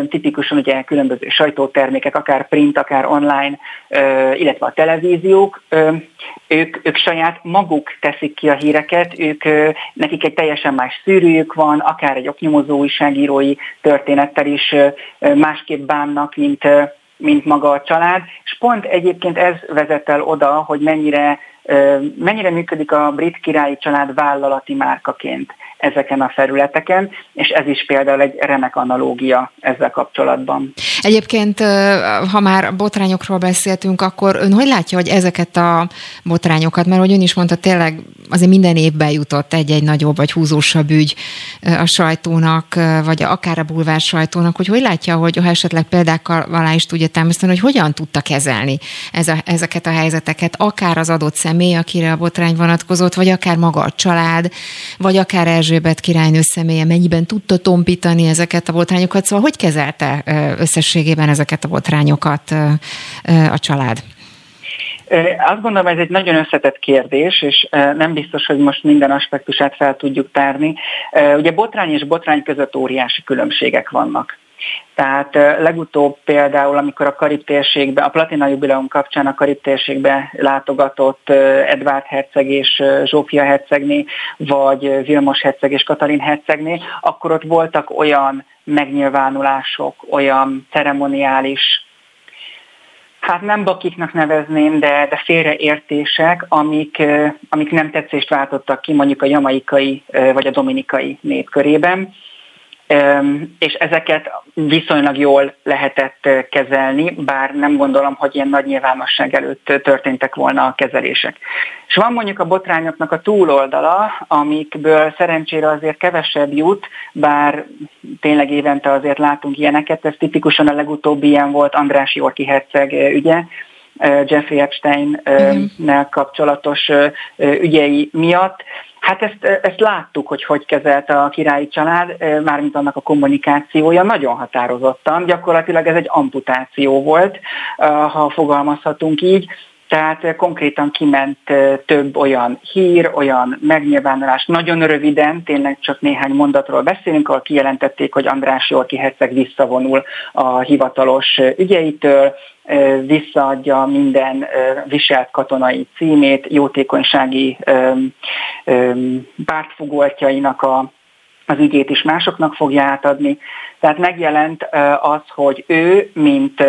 [SPEAKER 4] tipikusan ugye különböző sajtótermékek, akár print, akár online, illetve a televíziók, ők, ők saját maguk teszik ki a híreket, ők, nekik egy teljesen más szűrőjük van, akár egy oknyomozó újságírói történettel is másképp bánnak, mint mint maga a család, és pont egyébként ez vezet el oda, hogy mennyire, mennyire működik a brit királyi család vállalati márkaként ezeken a felületeken, és ez is például egy remek analógia ezzel kapcsolatban.
[SPEAKER 2] Egyébként, ha már botrányokról beszéltünk, akkor ön hogy látja, hogy ezeket a botrányokat, mert hogy ön is mondta, tényleg azért minden évben jutott egy-egy nagyobb vagy húzósabb ügy a sajtónak, vagy akár a bulvár sajtónak, hogy hogy látja, hogy ha esetleg példákkal alá is tudja támasztani, hogy hogyan tudta kezelni ez a, ezeket a helyzeteket, akár az adott személy, akire a botrány vonatkozott, vagy akár maga a család, vagy akár Erzsébet királynő személye mennyiben tudta tompítani ezeket a botrányokat, szóval hogy kezelte összességében ezeket a botrányokat a család?
[SPEAKER 4] Azt gondolom, ez egy nagyon összetett kérdés, és nem biztos, hogy most minden aspektusát fel tudjuk tárni. Ugye botrány és botrány között óriási különbségek vannak. Tehát legutóbb például, amikor a Karib térségbe, a Platina Jubileum kapcsán a Karib térségbe látogatott Edvard Herceg és Zsófia Hercegné, vagy Vilmos Herceg és Katalin Hercegné, akkor ott voltak olyan megnyilvánulások, olyan ceremoniális hát nem bakiknak nevezném, de, de félreértések, amik, amik nem tetszést váltottak ki mondjuk a jamaikai vagy a dominikai népkörében és ezeket viszonylag jól lehetett kezelni, bár nem gondolom, hogy ilyen nagy nyilvánosság előtt történtek volna a kezelések. És van mondjuk a botrányoknak a túloldala, amikből szerencsére azért kevesebb jut, bár tényleg évente azért látunk ilyeneket, ez tipikusan a legutóbbi ilyen volt András Jorki herceg ügye, Jeffrey Epstein-nel kapcsolatos ügyei miatt. Hát ezt, ezt láttuk, hogy hogy kezelte a királyi család, mármint annak a kommunikációja nagyon határozottan. Gyakorlatilag ez egy amputáció volt, ha fogalmazhatunk így. Tehát konkrétan kiment több olyan hír, olyan megnyilvánulás. Nagyon röviden, tényleg csak néhány mondatról beszélünk, ahol kijelentették, hogy András Jorki herceg visszavonul a hivatalos ügyeitől, visszaadja minden viselt katonai címét, jótékonysági pártfogoltjainak a az ügyét is másoknak fogja átadni. Tehát megjelent az, hogy ő, mint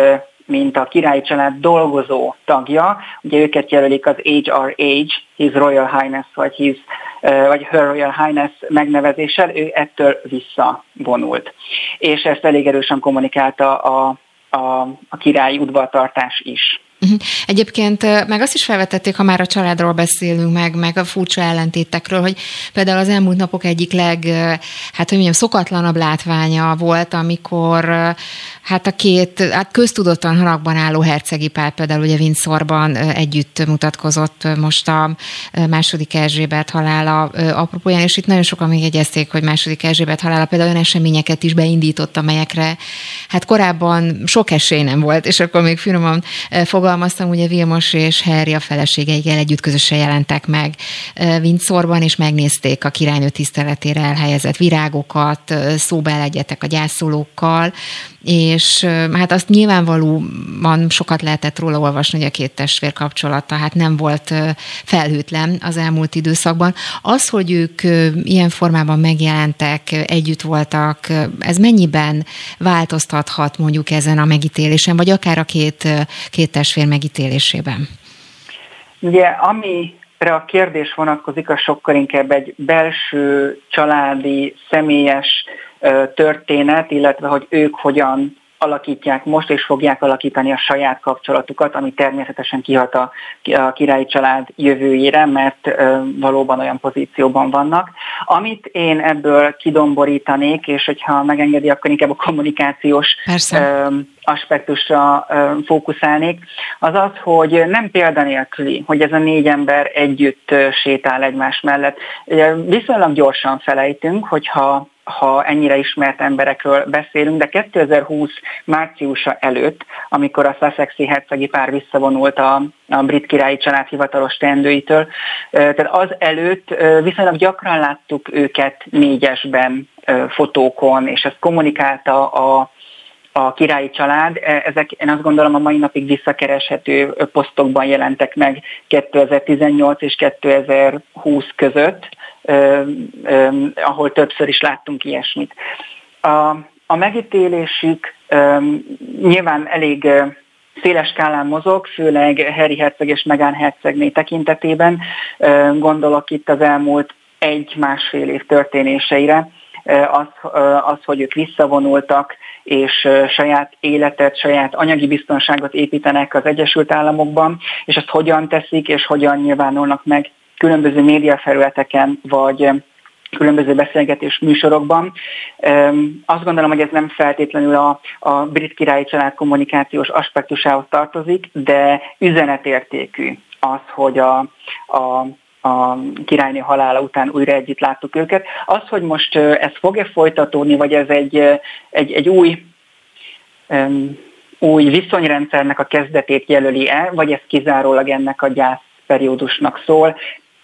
[SPEAKER 4] mint a királyi család dolgozó tagja, ugye őket jelölik az HRH, His Royal Highness, vagy, his, vagy Her Royal Highness megnevezéssel, ő ettől visszavonult. És ezt elég erősen kommunikálta a, a, a királyi udvartartás is.
[SPEAKER 2] Mhm. Egyébként meg azt is felvetették, ha már a családról beszélünk, meg, meg a furcsa ellentétekről, hogy például az elmúlt napok egyik leg, hát hogy mondjam, szokatlanabb látványa volt, amikor hát a két, hát köztudottan haragban álló hercegi pár például ugye Windsorban együtt mutatkozott most a második Erzsébet halála apropóján, és itt nagyon sokan még egyezték, hogy második Erzsébet halála például olyan eseményeket is beindított, amelyekre hát korábban sok esély nem volt, és akkor még finoman fogalmaztam, fogalmaztam, ugye Vilmos és Harry a feleségeikkel együtt közösen jelentek meg Windsorban, és megnézték a királynő tiszteletére elhelyezett virágokat, szóba elegyetek a gyászolókkal, és hát azt nyilvánvalóan sokat lehetett róla olvasni, hogy a két testvér kapcsolata hát nem volt felhőtlen az elmúlt időszakban. Az, hogy ők ilyen formában megjelentek, együtt voltak, ez mennyiben változtathat mondjuk ezen a megítélésen, vagy akár a két, két testvér megítélésében?
[SPEAKER 4] Ugye, ami a kérdés vonatkozik, a sokkal inkább egy belső, családi, személyes történet, illetve hogy ők hogyan alakítják most, és fogják alakítani a saját kapcsolatukat, ami természetesen kihat a, a királyi család jövőjére, mert ö, valóban olyan pozícióban vannak. Amit én ebből kidomborítanék, és hogyha megengedi, akkor inkább a kommunikációs ö, aspektusra ö, fókuszálnék, az az, hogy nem példanélküli, hogy ez a négy ember együtt sétál egymás mellett. Viszonylag gyorsan felejtünk, hogyha ha ennyire ismert emberekről beszélünk, de 2020 márciusa előtt, amikor a Sussexi hercegi pár visszavonult a, a brit királyi család hivatalos teendőitől, tehát az előtt viszonylag gyakran láttuk őket négyesben fotókon, és ezt kommunikálta a a királyi család. E, ezek én azt gondolom a mai napig visszakereshető posztokban jelentek meg 2018 és 2020 között ahol többször is láttunk ilyesmit. A, a megítélésük nyilván elég széles skálán mozog, főleg Harry Herceg és Megán Hercegné tekintetében. Gondolok itt az elmúlt egy-másfél év történéseire, az, az, hogy ők visszavonultak, és saját életet, saját anyagi biztonságot építenek az Egyesült Államokban, és ezt hogyan teszik, és hogyan nyilvánulnak meg különböző médiafelületeken, vagy különböző beszélgetés műsorokban. Azt gondolom, hogy ez nem feltétlenül a, a brit királyi család kommunikációs aspektusához tartozik, de üzenetértékű az, hogy a, a a királynő halála után újra együtt láttuk őket. Az, hogy most ez fog-e folytatódni, vagy ez egy, egy, egy új új viszonyrendszernek a kezdetét jelöli-e, vagy ez kizárólag ennek a gyász periódusnak szól,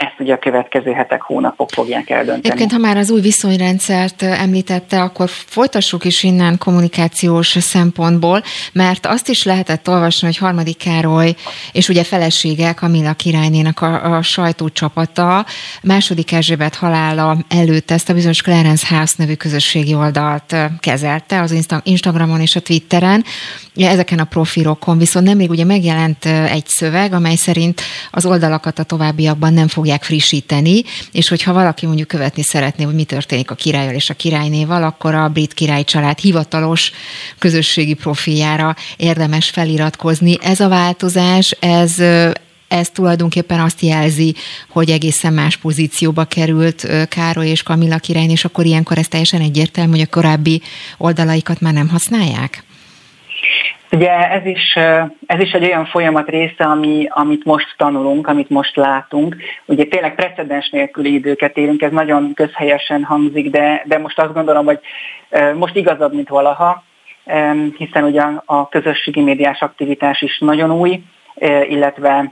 [SPEAKER 4] ezt ugye a következő hetek, hónapok fogják eldönteni.
[SPEAKER 2] Egyébként, ha már az új viszonyrendszert említette, akkor folytassuk is innen kommunikációs szempontból, mert azt is lehetett olvasni, hogy harmadik Károly és ugye felesége Kamilla királynének a, a sajtócsapata második Erzsébet halála előtt ezt a bizonyos Clarence House nevű közösségi oldalt kezelte az Instagramon és a Twitteren, ezeken a profilokon, viszont nemrég ugye megjelent egy szöveg, amely szerint az oldalakat a továbbiakban nem fogják fogják frissíteni, és hogyha valaki mondjuk követni szeretné, hogy mi történik a királyjal és a királynéval, akkor a brit király család hivatalos közösségi profiljára érdemes feliratkozni. Ez a változás, ez ez tulajdonképpen azt jelzi, hogy egészen más pozícióba került Károly és Kamilla király, és akkor ilyenkor ez teljesen egyértelmű, hogy a korábbi oldalaikat már nem használják?
[SPEAKER 4] Ugye ez is, ez is egy olyan folyamat része, ami, amit most tanulunk, amit most látunk. Ugye tényleg precedens nélküli időket élünk, ez nagyon közhelyesen hangzik, de, de most azt gondolom, hogy most igazabb, mint valaha, hiszen ugye a közösségi médiás aktivitás is nagyon új, illetve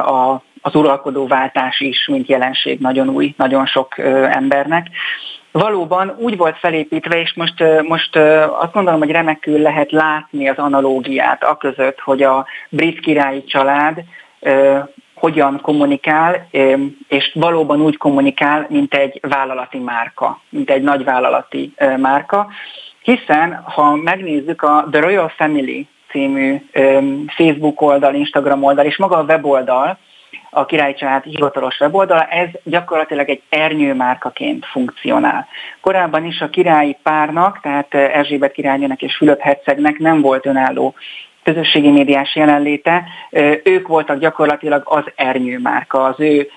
[SPEAKER 4] a, az uralkodó váltás is, mint jelenség nagyon új, nagyon sok embernek valóban úgy volt felépítve, és most, most azt gondolom, hogy remekül lehet látni az analógiát a között, hogy a brit királyi család hogyan kommunikál, és valóban úgy kommunikál, mint egy vállalati márka, mint egy nagy vállalati márka. Hiszen, ha megnézzük a The Royal Family című Facebook oldal, Instagram oldal és maga a weboldal, a Király Család hivatalos weboldala, ez gyakorlatilag egy ernyőmárkaként funkcionál. Korábban is a királyi párnak, tehát Erzsébet királynőnek és Fülöp hercegnek nem volt önálló közösségi médiás jelenléte, ők voltak gyakorlatilag az ernyőmárka, az ő,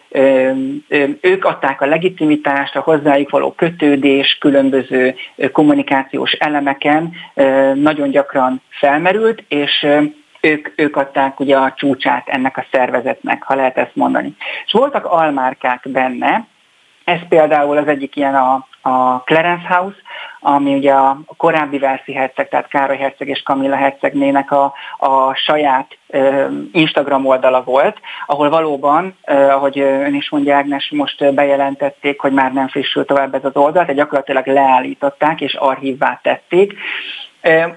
[SPEAKER 4] ők adták a legitimitást, a hozzájuk való kötődés, különböző kommunikációs elemeken nagyon gyakran felmerült, és ők, ők adták ugye a csúcsát ennek a szervezetnek, ha lehet ezt mondani. És voltak almárkák benne, ez például az egyik ilyen a, a Clarence House, ami ugye a korábbi Velszi herceg, tehát Károly herceg és Kamilla hercegnének a, a saját Instagram oldala volt, ahol valóban, ahogy ön is mondja Ágnes, most bejelentették, hogy már nem frissül tovább ez az oldal, tehát gyakorlatilag leállították és archívvá tették,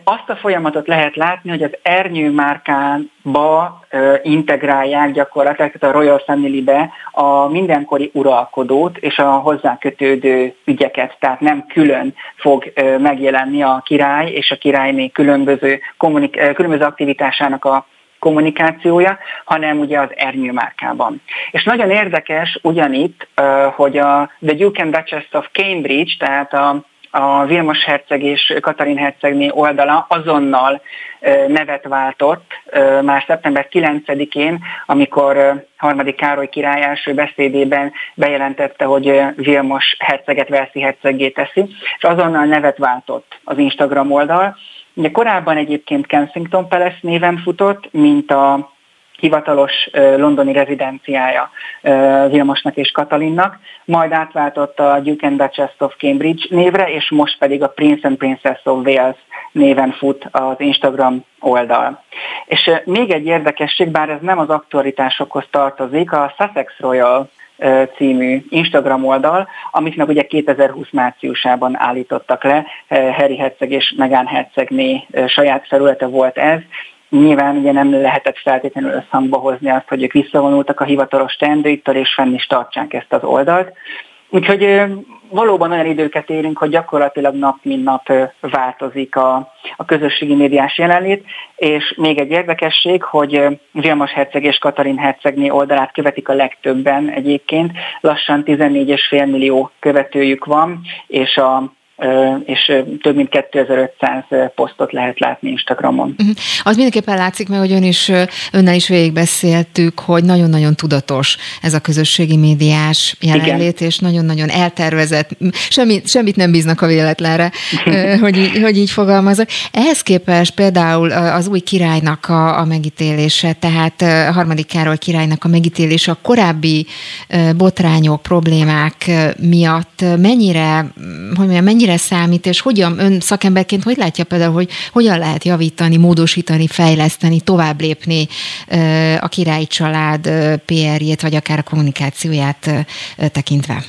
[SPEAKER 4] azt a folyamatot lehet látni, hogy az Ernyő márkába integrálják gyakorlatilag a Royal Family-be a mindenkori uralkodót és a hozzá kötődő ügyeket, tehát nem külön fog megjelenni a király és a királyné különböző, kommunik- különböző aktivitásának a kommunikációja, hanem ugye az Ernyő márkában. És nagyon érdekes ugyanitt, hogy a The Duke and Duchess of Cambridge, tehát a a Vilmos herceg és Katalin hercegné oldala azonnal nevet váltott már szeptember 9-én, amikor harmadik Károly király első beszédében bejelentette, hogy Vilmos herceget Velszi herceggé teszi, és azonnal nevet váltott az Instagram oldal. Ugye korábban egyébként Kensington Palace néven futott, mint a hivatalos londoni rezidenciája Vilmosnak és Katalinnak, majd átváltott a Duke and Duchess of Cambridge névre, és most pedig a Prince and Princess of Wales néven fut az Instagram oldal. És még egy érdekesség, bár ez nem az aktualitásokhoz tartozik, a Sussex Royal című Instagram oldal, amit meg ugye 2020 márciusában állítottak le, Harry Herceg és Megán Hercegné saját felülete volt ez, Nyilván ugye nem lehetett feltétlenül összhangba hozni azt, hogy ők visszavonultak a hivatalos teendőittől, és fenn is tartsák ezt az oldalt. Úgyhogy valóban olyan időket élünk, hogy gyakorlatilag nap mint nap változik a, a közösségi médiás jelenlét, és még egy érdekesség, hogy Vilmos herceg és Katalin hercegné oldalát követik a legtöbben egyébként, lassan 14,5 millió követőjük van, és a és több mint 2500 posztot lehet látni Instagramon. Uh-huh.
[SPEAKER 2] Az mindenképpen látszik meg, hogy ön is, önnel is végigbeszéltük, hogy nagyon-nagyon tudatos ez a közösségi médiás jelenlét, Igen. és nagyon-nagyon eltervezett, semmit, semmit nem bíznak a véletlenre, hogy, így, hogy így fogalmazok. Ehhez képest például az új királynak a, a megítélése, tehát a harmadik Károly királynak a megítélése a korábbi botrányok, problémák miatt mennyire, hogy mondjam, mennyire mire számít, és hogyan ön szakemberként hogy látja például, hogy hogyan lehet javítani, módosítani, fejleszteni, tovább lépni a királyi család PR-jét, vagy akár a kommunikációját tekintve?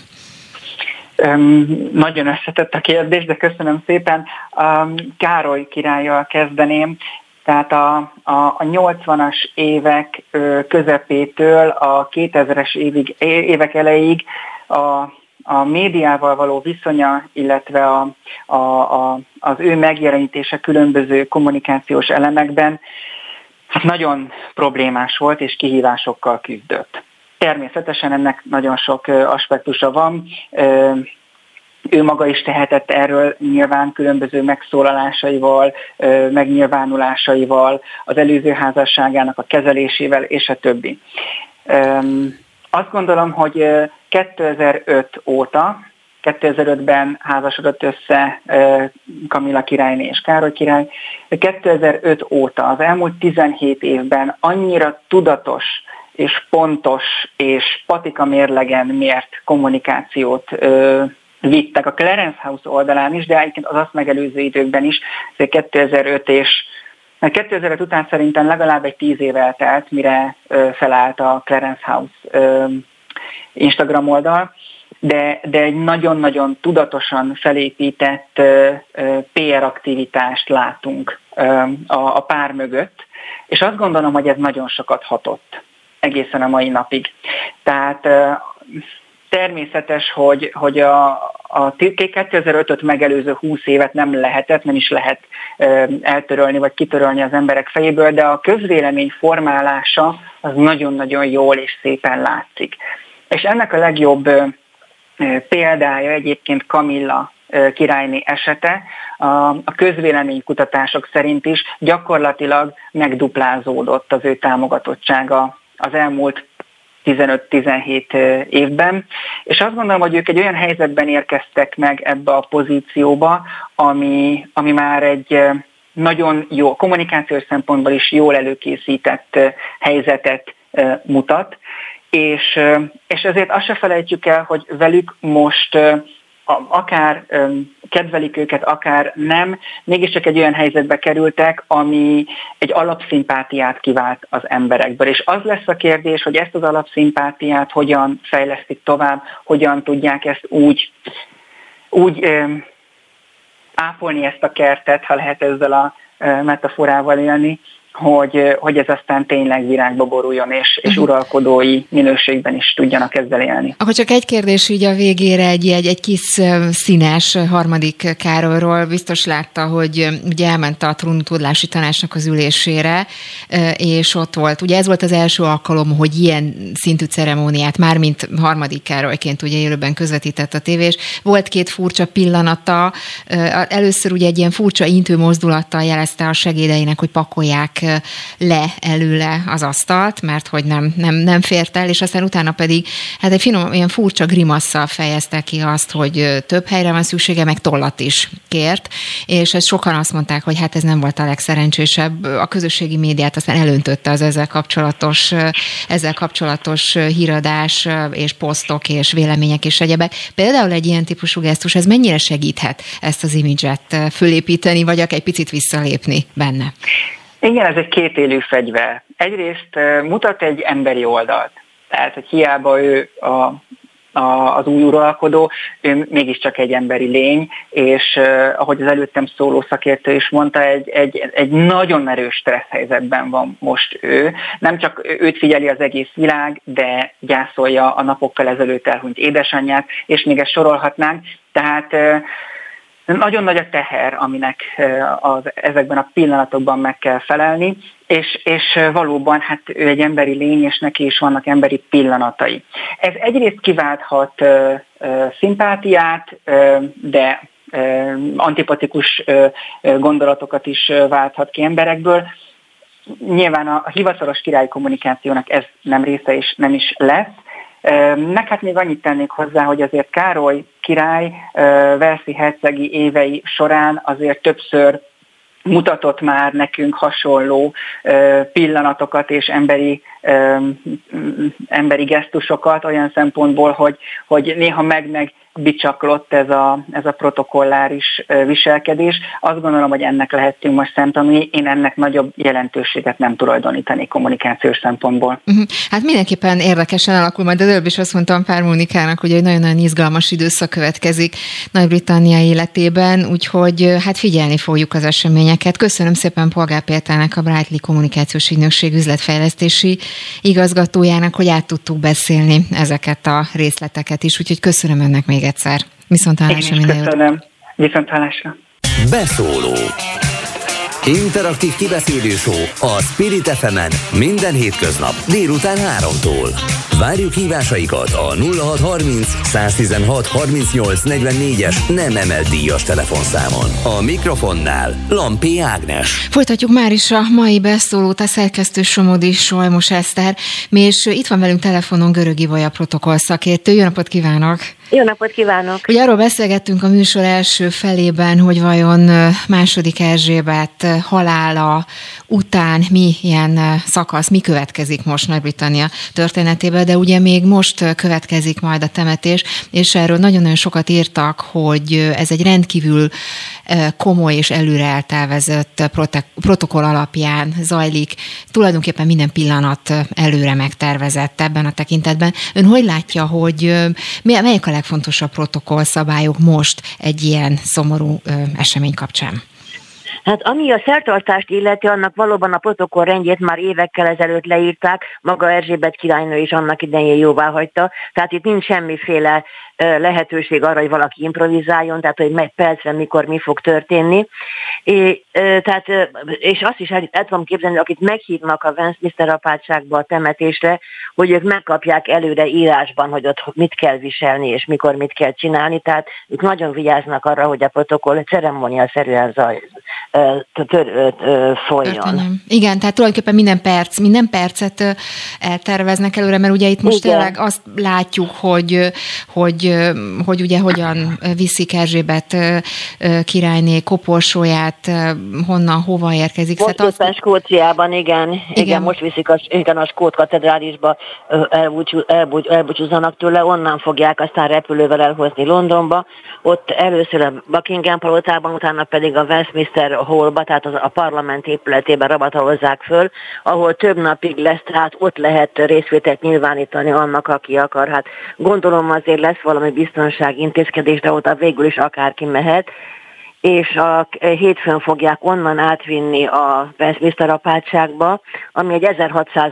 [SPEAKER 4] Um, nagyon összetett a kérdés, de köszönöm szépen. Um, Károly királlyal kezdeném. Tehát a, a, a 80-as évek közepétől a 2000-es évig, évek elejéig a a médiával való viszonya, illetve a, a, a, az ő megjelenítése különböző kommunikációs elemekben hát nagyon problémás volt és kihívásokkal küzdött. Természetesen ennek nagyon sok aspektusa van. Ő maga is tehetett erről nyilván különböző megszólalásaival, megnyilvánulásaival, az előző házasságának a kezelésével, és a többi. Azt gondolom, hogy 2005 óta, 2005-ben házasodott össze Kamila királyné és Károly király. 2005 óta, az elmúlt 17 évben annyira tudatos és pontos és patika mérlegen mért kommunikációt vittek a Clarence House oldalán is, de egyébként az azt megelőző időkben is, 2005 és mert 2005 után szerintem legalább egy tíz év eltelt, mire felállt a Clarence House Instagram oldal, de, de egy nagyon-nagyon tudatosan felépített PR aktivitást látunk a, a pár mögött, és azt gondolom, hogy ez nagyon sokat hatott egészen a mai napig. Tehát természetes, hogy, hogy a, a 2005-öt megelőző 20 évet nem lehetett, nem is lehet eltörölni vagy kitörölni az emberek fejéből, de a közvélemény formálása az nagyon-nagyon jól és szépen látszik. És ennek a legjobb példája egyébként Kamilla királyné esete a közvéleménykutatások szerint is gyakorlatilag megduplázódott az ő támogatottsága az elmúlt 15-17 évben, és azt gondolom, hogy ők egy olyan helyzetben érkeztek meg ebbe a pozícióba, ami, ami már egy nagyon jó, kommunikációs szempontból is jól előkészített helyzetet mutat, és, és ezért azt se felejtjük el, hogy velük most akár kedvelik őket, akár nem, mégiscsak egy olyan helyzetbe kerültek, ami egy alapszimpátiát kivált az emberekből. És az lesz a kérdés, hogy ezt az alapszimpátiát hogyan fejlesztik tovább, hogyan tudják ezt úgy, úgy ápolni ezt a kertet, ha lehet ezzel a metaforával élni, hogy, hogy ez aztán tényleg virágba boruljon, és, és uh-huh. uralkodói minőségben is tudjanak ezzel élni.
[SPEAKER 2] Akkor csak egy kérdés így a végére, egy, egy, egy kis színes harmadik Károlyról. Biztos látta, hogy ugye elment a Tudlási Tanácsnak az ülésére, és ott volt. Ugye ez volt az első alkalom, hogy ilyen szintű ceremóniát, mármint harmadik Károlyként ugye élőben közvetített a tévés. Volt két furcsa pillanata. Először ugye egy ilyen furcsa intő mozdulattal jelezte a segédeinek, hogy pakolják le előle az asztalt, mert hogy nem, nem, nem fért el, és aztán utána pedig hát egy finom, ilyen furcsa grimasszal fejezte ki azt, hogy több helyre van szüksége, meg tollat is kért, és ezt sokan azt mondták, hogy hát ez nem volt a legszerencsésebb. A közösségi médiát aztán elöntötte az ezzel kapcsolatos, ezzel kapcsolatos híradás és posztok és vélemények és egyebek. Például egy ilyen típusú gesztus, ez mennyire segíthet ezt az imidzset fölépíteni, vagy akár egy picit visszalépni benne?
[SPEAKER 4] Igen, ez egy kétélű fegyver. Egyrészt mutat egy emberi oldalt. Tehát, hogy hiába ő a a, az új uralkodó, ő mégiscsak egy emberi lény, és uh, ahogy az előttem szóló szakértő is mondta, egy, egy, egy nagyon erős stressz helyzetben van most ő. Nem csak őt figyeli az egész világ, de gyászolja a napokkal ezelőtt elhunyt édesanyját, és még ezt sorolhatnánk. Tehát nagyon nagy a teher, aminek az, ezekben a pillanatokban meg kell felelni, és, és valóban hát ő egy emberi lény, és neki is vannak emberi pillanatai. Ez egyrészt kiválthat uh, uh, szimpátiát, uh, de antipatikus gondolatokat is válthat ki emberekből. Nyilván a hivatalos királyi kommunikációnak ez nem része és nem is lesz, meg hát még annyit tennék hozzá, hogy azért Károly király Verszi hercegi évei során azért többször mutatott már nekünk hasonló pillanatokat és emberi, emberi gesztusokat olyan szempontból, hogy, hogy néha meg-meg bicsaklott ez a, ez a protokolláris viselkedés. Azt gondolom, hogy ennek lehetünk most szemtanúi. Én ennek nagyobb jelentőséget nem tulajdonítani kommunikációs szempontból.
[SPEAKER 2] Uh-huh. Hát mindenképpen érdekesen alakul, majd előbb is azt mondtam Pár Mónikának, hogy egy nagyon-nagyon izgalmas időszak következik Nagy-Britannia életében, úgyhogy hát figyelni fogjuk az eseményeket. Köszönöm szépen Polgár Péternek, a Brightly Kommunikációs Ügynökség üzletfejlesztési igazgatójának, hogy át tudtuk beszélni ezeket a részleteket is, úgyhogy köszönöm önnek még egyszer. Viszont hallásra
[SPEAKER 4] minden köszönöm. Viszont hallásra.
[SPEAKER 1] Beszóló. Interaktív kibeszélő a Spirit fm minden hétköznap délután 3-tól. Várjuk hívásaikat a 0630 116 38 44-es nem emelt díjas telefonszámon. A mikrofonnál Lampi Ágnes.
[SPEAKER 2] Folytatjuk már is a mai beszólót a szerkesztő Somodi Solmos Eszter, és itt van velünk telefonon Görögi Vaja protokoll szakértő. Jó napot kívánok!
[SPEAKER 5] Jó napot kívánok!
[SPEAKER 2] Ugye arról beszélgettünk a műsor első felében, hogy vajon második Erzsébet halála után mi ilyen szakasz, mi következik most Nagy-Britannia történetében, de ugye még most következik majd a temetés, és erről nagyon-nagyon sokat írtak, hogy ez egy rendkívül komoly és előre eltelvezett protokoll alapján zajlik. Tulajdonképpen minden pillanat előre megtervezett ebben a tekintetben. Ön hogy látja, hogy melyek a legfontosabb protokoll szabályok most egy ilyen szomorú esemény kapcsán?
[SPEAKER 5] Hát ami a szertartást illeti, annak valóban a protokoll rendjét már évekkel ezelőtt leírták, maga Erzsébet királynő is annak idején jóvá hagyta, tehát itt nincs semmiféle lehetőség arra, hogy valaki improvizáljon, tehát hogy meg percre mikor mi fog történni. É, tehát, és azt is el, el tudom képzelni, akit meghívnak a Westminster apátságba a temetésre, hogy ők megkapják előre írásban, hogy ott mit kell viselni, és mikor mit kell csinálni, tehát ők nagyon vigyáznak arra, hogy a protokoll ceremónia szerűen zaj, folyjon.
[SPEAKER 2] Igen, tehát tulajdonképpen minden perc, minden percet elterveznek előre, mert ugye itt most Igen. tényleg azt látjuk, hogy, hogy hogy ugye hogyan viszik Erzsébet királyné koporsóját, honnan, hova érkezik.
[SPEAKER 5] Most azt... éppen Skóciában, igen, igen, igen, most viszik a, igen, a Skót katedrálisba, elbúcsú, elbúcsú, elbúcsúzanak tőle, onnan fogják aztán repülővel elhozni Londonba, ott először a Buckingham palotában, utána pedig a Westminster Hallba, tehát az, a parlament épületében rabatalozzák föl, ahol több napig lesz, tehát ott lehet részvételt nyilvánítani annak, aki akar. Hát gondolom azért lesz valami biztonsági intézkedés, de oda végül is akárki mehet, és a hétfőn fogják onnan átvinni a Westminster apátságba, ami egy 1600,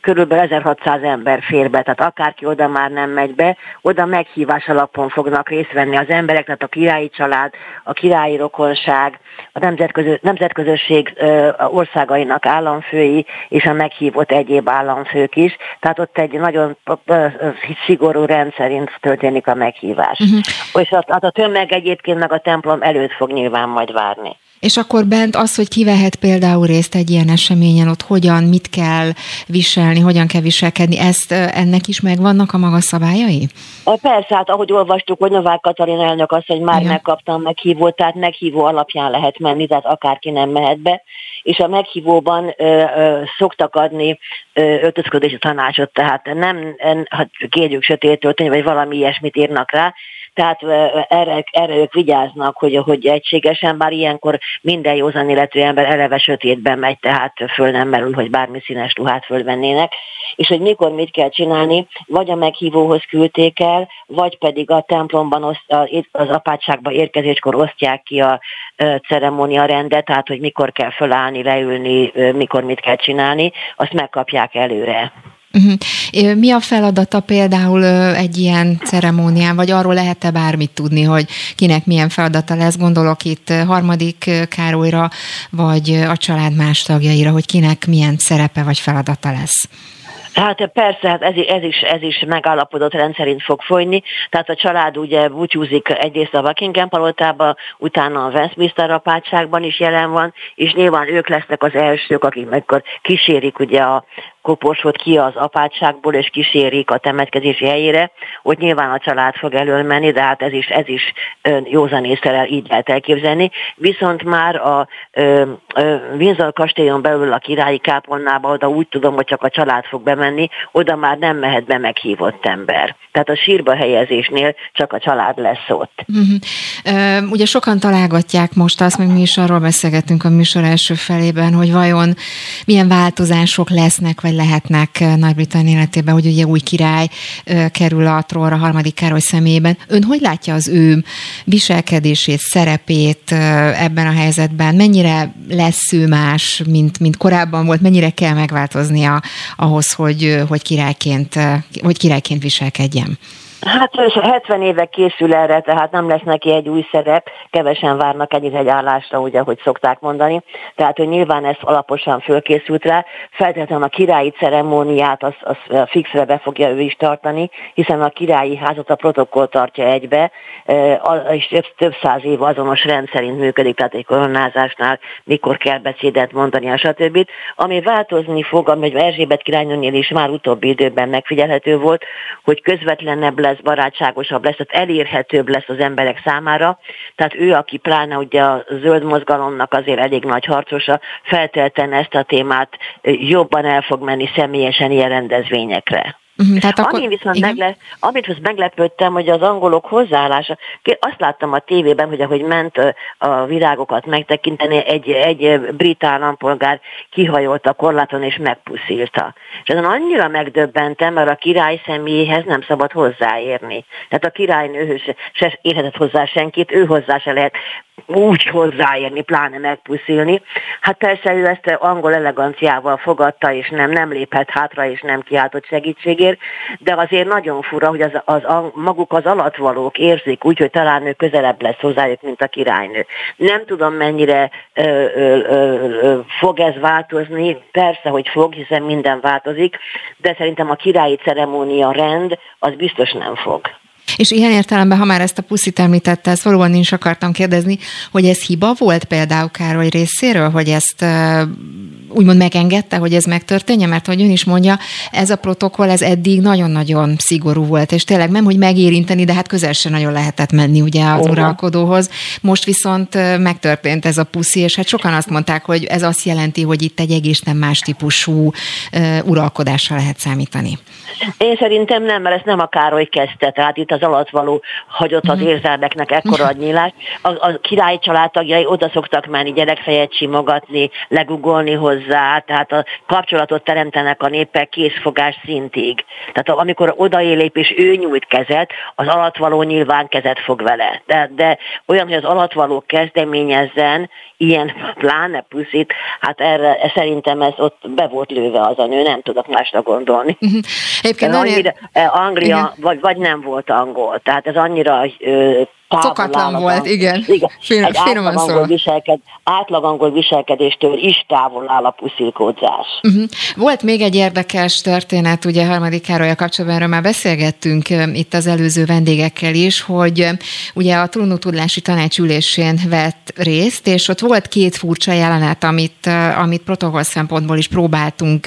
[SPEAKER 5] körülbelül 1600 ember fér be, tehát akárki oda már nem megy be, oda meghívás alapon fognak részt venni az emberek, tehát a királyi család, a királyi rokonság, a nemzetközö, nemzetközösség országainak államfői és a meghívott egyéb államfők is, tehát ott egy nagyon szigorú rendszerint történik a meghívás. Uh-huh. És a, a tömeg egyébként meg a templom előtt fog nyilván majd várni.
[SPEAKER 2] És akkor bent az, hogy kivehet például részt egy ilyen eseményen, ott hogyan, mit kell viselni, hogyan kell viselkedni, ezt ennek is megvannak a maga szabályai?
[SPEAKER 5] Persze, hát ahogy olvastuk, hogy Novák Katalin elnök azt, hogy már Igen. megkaptam meghívót, tehát meghívó alapján lehet menni, tehát akárki nem mehet be, és a meghívóban ö, ö, szoktak adni öltözködési tanácsot, tehát nem, en, hát kérjük sötétől, vagy valami ilyesmit írnak rá, tehát erre, erre ők vigyáznak, hogy, hogy egységesen, bár ilyenkor minden józan illető ember eleve sötétben megy, tehát föl nem merül, hogy bármi színes ruhát fölvennének, és hogy mikor mit kell csinálni, vagy a meghívóhoz küldték el, vagy pedig a templomban az apátságba érkezéskor osztják ki a ceremónia rendet, tehát hogy mikor kell fölállni, leülni, mikor mit kell csinálni, azt megkapják előre.
[SPEAKER 2] Uh-huh. Mi a feladata például egy ilyen ceremónián, vagy arról lehet-e bármit tudni, hogy kinek milyen feladata lesz? Gondolok itt harmadik Károlyra, vagy a család más tagjaira, hogy kinek milyen szerepe vagy feladata lesz?
[SPEAKER 5] Hát persze, hát ez, ez, is, ez is megállapodott rendszerint fog folyni. Tehát a család ugye búcsúzik egyrészt a Buckingham palotába, utána a Westminster apátságban is jelen van, és nyilván ők lesznek az elsők, akik megkor kísérik ugye a koporsot ki az apátságból, és kísérik a temetkezési helyére, hogy nyilván a család fog elől menni, de hát ez is, ez is józan észre így lehet elképzelni. Viszont már a Windsor kastélyon belül a királyi kápolnába, oda úgy tudom, hogy csak a család fog bemenni, oda már nem mehet be meghívott ember. Tehát a sírba helyezésnél csak a család lesz ott.
[SPEAKER 2] Uh-huh. ugye sokan találgatják most azt, meg mi is arról beszélgetünk a műsor első felében, hogy vajon milyen változások lesznek, vagy lehetnek Nagy-Britannia életében, hogy ugye új király kerül a trónra harmadik Károly személyében. Ön hogy látja az ő viselkedését, szerepét ebben a helyzetben? Mennyire lesz ő más, mint, mint korábban volt? Mennyire kell megváltoznia ahhoz, hogy, hogy, királyként, hogy királyként viselkedjen?
[SPEAKER 5] Hát 70 éve készül erre, tehát nem lesz neki egy új szerep, kevesen várnak egyik egy állásra, ugye, hogy szokták mondani. Tehát, hogy nyilván ezt alaposan fölkészült rá. Feltétlenül a királyi ceremóniát az, az fixre be fogja ő is tartani, hiszen a királyi házat a protokoll tartja egybe, és több, több száz év azonos rendszerint működik, tehát egy koronázásnál mikor kell beszédet mondani, stb. Ami változni fog, ami Erzsébet királynőnél is már utóbbi időben megfigyelhető volt, hogy közvetlenebb lesz, barátságosabb lesz, tehát elérhetőbb lesz az emberek számára. Tehát ő, aki pláne ugye a zöld mozgalomnak azért elég nagy harcosa, feltelten ezt a témát jobban el fog menni személyesen ilyen rendezvényekre. Uh-huh, tehát akkor, Ami viszont megle, amit most meglepődtem, hogy az angolok hozzáállása, azt láttam a tévében, hogy ahogy ment a virágokat megtekinteni, egy, egy brit állampolgár kihajolt a korláton és megpuszilta. És ezen annyira megdöbbentem, mert a király személyéhez nem szabad hozzáérni. Tehát a királynőhöz se érhetett hozzá senkit, ő hozzá se lehet úgy hozzáérni, pláne megpuszilni. Hát persze ő ezt angol eleganciával fogadta, és nem, nem léphet hátra, és nem kiáltott segítségért, de azért nagyon fura, hogy az, az, az, maguk az alatvalók érzik úgy, hogy talán ő közelebb lesz hozzájuk, mint a királynő. Nem tudom, mennyire ö, ö, ö, ö, fog ez változni, persze, hogy fog, hiszen minden változik, de szerintem a királyi ceremónia rend az biztos nem fog.
[SPEAKER 2] És ilyen értelemben, ha már ezt a puszit említette, ezt valóban is akartam kérdezni, hogy ez hiba volt például Károly részéről, hogy ezt úgymond megengedte, hogy ez megtörténje, mert hogy ön is mondja, ez a protokoll, ez eddig nagyon-nagyon szigorú volt, és tényleg nem, hogy megérinteni, de hát közel sem nagyon lehetett menni ugye az oh. uralkodóhoz. Most viszont megtörtént ez a puszi, és hát sokan azt mondták, hogy ez azt jelenti, hogy itt egy egészen más típusú uralkodásra lehet számítani.
[SPEAKER 5] Én szerintem nem, mert ezt nem a Károly kezdte, tehát itt az alatt való hagyott az mhm. érzelmeknek ekkora mhm. nyílás. A, a király családtagjai oda szoktak menni gyerekfejet simogatni, legugolni hozzá, tehát a kapcsolatot teremtenek a népek készfogás szintig. Tehát amikor odaélép és ő nyújt kezet, az alattvaló nyilván kezet fog vele. De, de olyan, hogy az alattvaló kezdeményezzen, ilyen pláne puszit, hát erre szerintem ez ott be volt lőve az a nő, nem tudok másra gondolni. Mhm. Egyébként annyira, Anglia, vagy, vagy nem volt angol, tehát ez annyira
[SPEAKER 2] Szokatlan volt, igen. igen. Fin, egy
[SPEAKER 5] átlag angol, viselked, átlag angol viselkedéstől is távol áll a puszilkódzás.
[SPEAKER 2] Uh-huh. Volt még egy érdekes történet, ugye harmadik Károly kapcsolatban erről már beszélgettünk itt az előző vendégekkel is, hogy ugye a trónutudlási tanácsülésén vett részt, és ott volt két furcsa jelenet, amit, amit protokoll szempontból is próbáltunk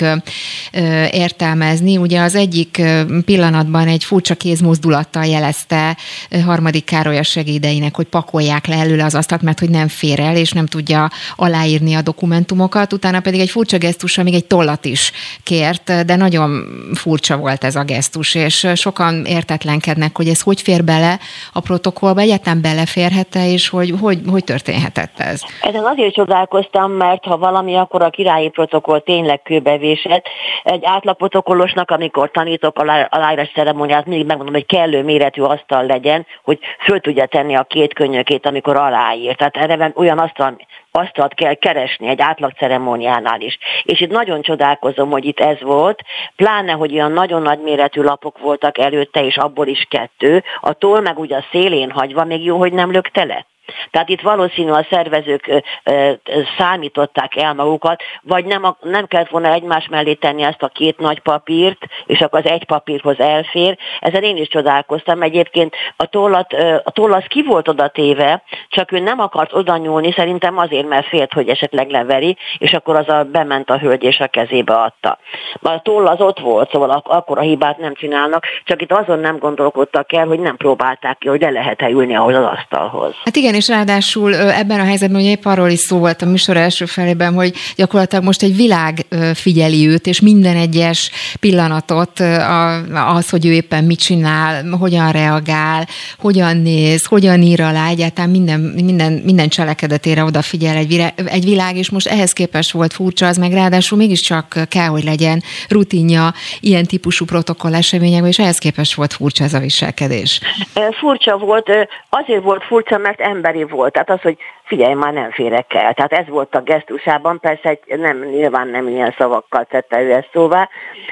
[SPEAKER 2] értelmezni. Ugye az egyik pillanatban egy furcsa kézmozdulattal jelezte harmadik Károly segédeinek, hogy pakolják le előle az asztalt, mert hogy nem fér el, és nem tudja aláírni a dokumentumokat. Utána pedig egy furcsa gesztusra még egy tollat is kért, de nagyon furcsa volt ez a gesztus, és sokan értetlenkednek, hogy ez hogy fér bele a protokollba, egyáltalán beleférhet-e, és hogy, hogy, hogy történhetett ez?
[SPEAKER 5] Ezen azért csodálkoztam, mert ha valami, akkor a királyi protokoll tényleg kőbevésett. Egy átlaprotokollosnak, amikor tanítok a aláírás ceremóniát, mindig megmondom, hogy kellő méretű asztal legyen, hogy föl tudja tudja tenni a két könyökét, amikor aláír. Tehát erre olyan asztal, asztalt kell keresni egy átlag ceremóniánál is. És itt nagyon csodálkozom, hogy itt ez volt, pláne, hogy olyan nagyon nagy méretű lapok voltak előtte, és abból is kettő, a toll meg ugye a szélén hagyva, még jó, hogy nem lökte le. Tehát itt valószínű a szervezők számították el magukat, vagy nem, nem kellett volna egymás mellé tenni ezt a két nagy papírt, és akkor az egy papírhoz elfér. Ezen én is csodálkoztam. Egyébként a tollat, a toll ki volt oda téve, csak ő nem akart oda nyúlni, szerintem azért, mert félt, hogy esetleg leveri, és akkor az a bement a hölgy és a kezébe adta. A toll az ott volt, szóval akkor a hibát nem csinálnak, csak itt azon nem gondolkodtak el, hogy nem próbálták ki, hogy le lehet-e ülni ahhoz az asztalhoz.
[SPEAKER 2] Hát igen, és ráadásul ebben a helyzetben, hogy épp arról is szó volt a műsor első felében, hogy gyakorlatilag most egy világ figyeli őt, és minden egyes pillanatot az, hogy ő éppen mit csinál, hogyan reagál, hogyan néz, hogyan ír alá, egyáltalán minden, minden, minden cselekedetére odafigyel egy, egy világ, és most ehhez képest volt furcsa, az meg ráadásul mégiscsak kell, hogy legyen rutinja ilyen típusú protokoll eseményekben, és ehhez képest volt furcsa ez a viselkedés.
[SPEAKER 5] Furcsa volt, azért volt furcsa, mert emberi emberi volt. Tehát az, hogy figyelj, már nem férek el. Tehát ez volt a gesztusában, persze egy, nem, nyilván nem ilyen szavakkal tette ő ezt szóvá,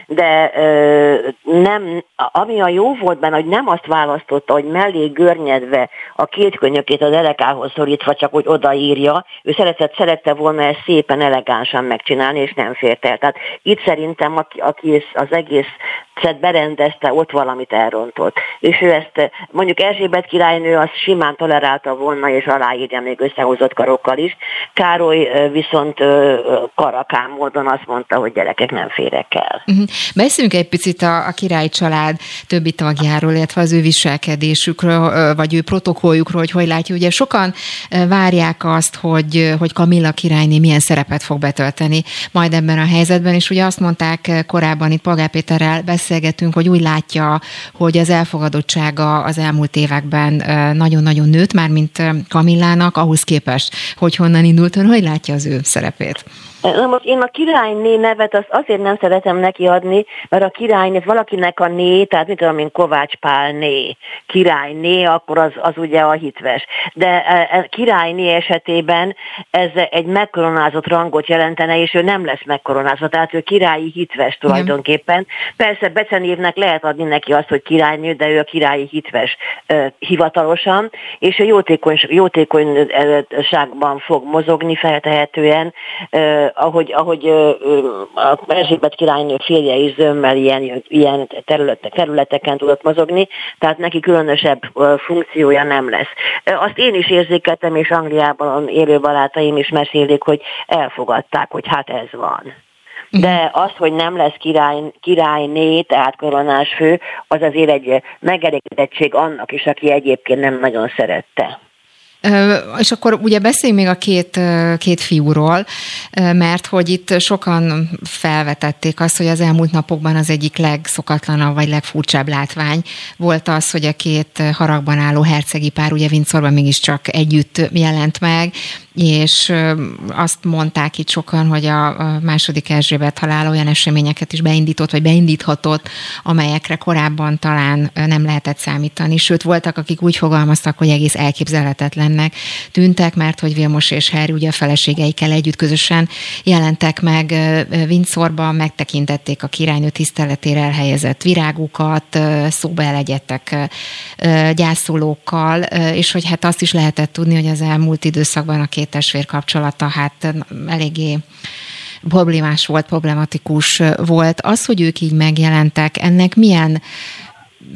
[SPEAKER 5] de ö, nem, ami a jó volt benne, hogy nem azt választotta, hogy mellé görnyedve a két könyökét az elekához szorítva, csak hogy odaírja, ő szeretett, szerette volna ezt szépen elegánsan megcsinálni, és nem fért el. Tehát itt szerintem, aki, aki az egész berendezte, ott valamit elrontott. És ő ezt, mondjuk Erzsébet királynő az simán tolerálta volna, és aláírja még összehozott karokkal is. Károly viszont karakán módon azt mondta, hogy gyerekek nem férek el. Uh-huh.
[SPEAKER 2] Beszéljünk egy picit a, a király család többi tagjáról, illetve az ő viselkedésükről, vagy ő protokolljukról, hogy hogy látja. Ugye sokan várják azt, hogy, hogy Kamilla királyné milyen szerepet fog betölteni majd ebben a helyzetben, és ugye azt mondták korábban itt Polgár Péterrel beszélgetünk, hogy úgy látja, hogy az elfogadottsága az elmúlt években nagyon-nagyon nőtt, már mint Kamillának, ahhoz képest, hogy honnan indult ön, hogy látja az ő szerepét?
[SPEAKER 5] Na most én a királyné nevet azt azért nem szeretem neki adni, mert a királyné, valakinek a né, tehát mit tudom én, Kovács Pálné, királyné, akkor az, az ugye a hitves. De e, e, királyné esetében ez egy megkoronázott rangot jelentene, és ő nem lesz megkoronázva, tehát ő királyi hitves tulajdonképpen. Persze becenévnek lehet adni neki azt, hogy királynő, de ő a királyi hitves hivatalosan, és a jótékony, jótékonyságban fog mozogni feltehetően, ahogy, ahogy a Erzsébet királynő férje is zömmel ilyen, ilyen területek, területeken tudott mozogni, tehát neki különösebb funkciója nem lesz. Azt én is érzékeltem, és Angliában élő barátaim is mesélik, hogy elfogadták, hogy hát ez van. De az, hogy nem lesz király, királyné, tehát koronás fő, az azért egy megelégedettség annak is, aki egyébként nem nagyon szerette.
[SPEAKER 2] És akkor ugye beszéljünk még a két, két fiúról, mert hogy itt sokan felvetették azt, hogy az elmúlt napokban az egyik legszokatlanabb vagy legfurcsább látvány volt az, hogy a két haragban álló hercegi pár ugye Vincorban mégiscsak együtt jelent meg, és azt mondták itt sokan, hogy a második Erzsébet halál olyan eseményeket is beindított, vagy beindíthatott, amelyekre korábban talán nem lehetett számítani. Sőt, voltak, akik úgy fogalmaztak, hogy egész elképzelhetetlennek tűntek, mert hogy Vilmos és Harry ugye a feleségeikkel együtt közösen jelentek meg Windsorban, megtekintették a királynő tiszteletére elhelyezett virágukat, szóba elegyedtek gyászolókkal, és hogy hát azt is lehetett tudni, hogy az elmúlt időszakban a két két testvér kapcsolata hát eléggé problémás volt, problematikus volt. Az, hogy ők így megjelentek, ennek milyen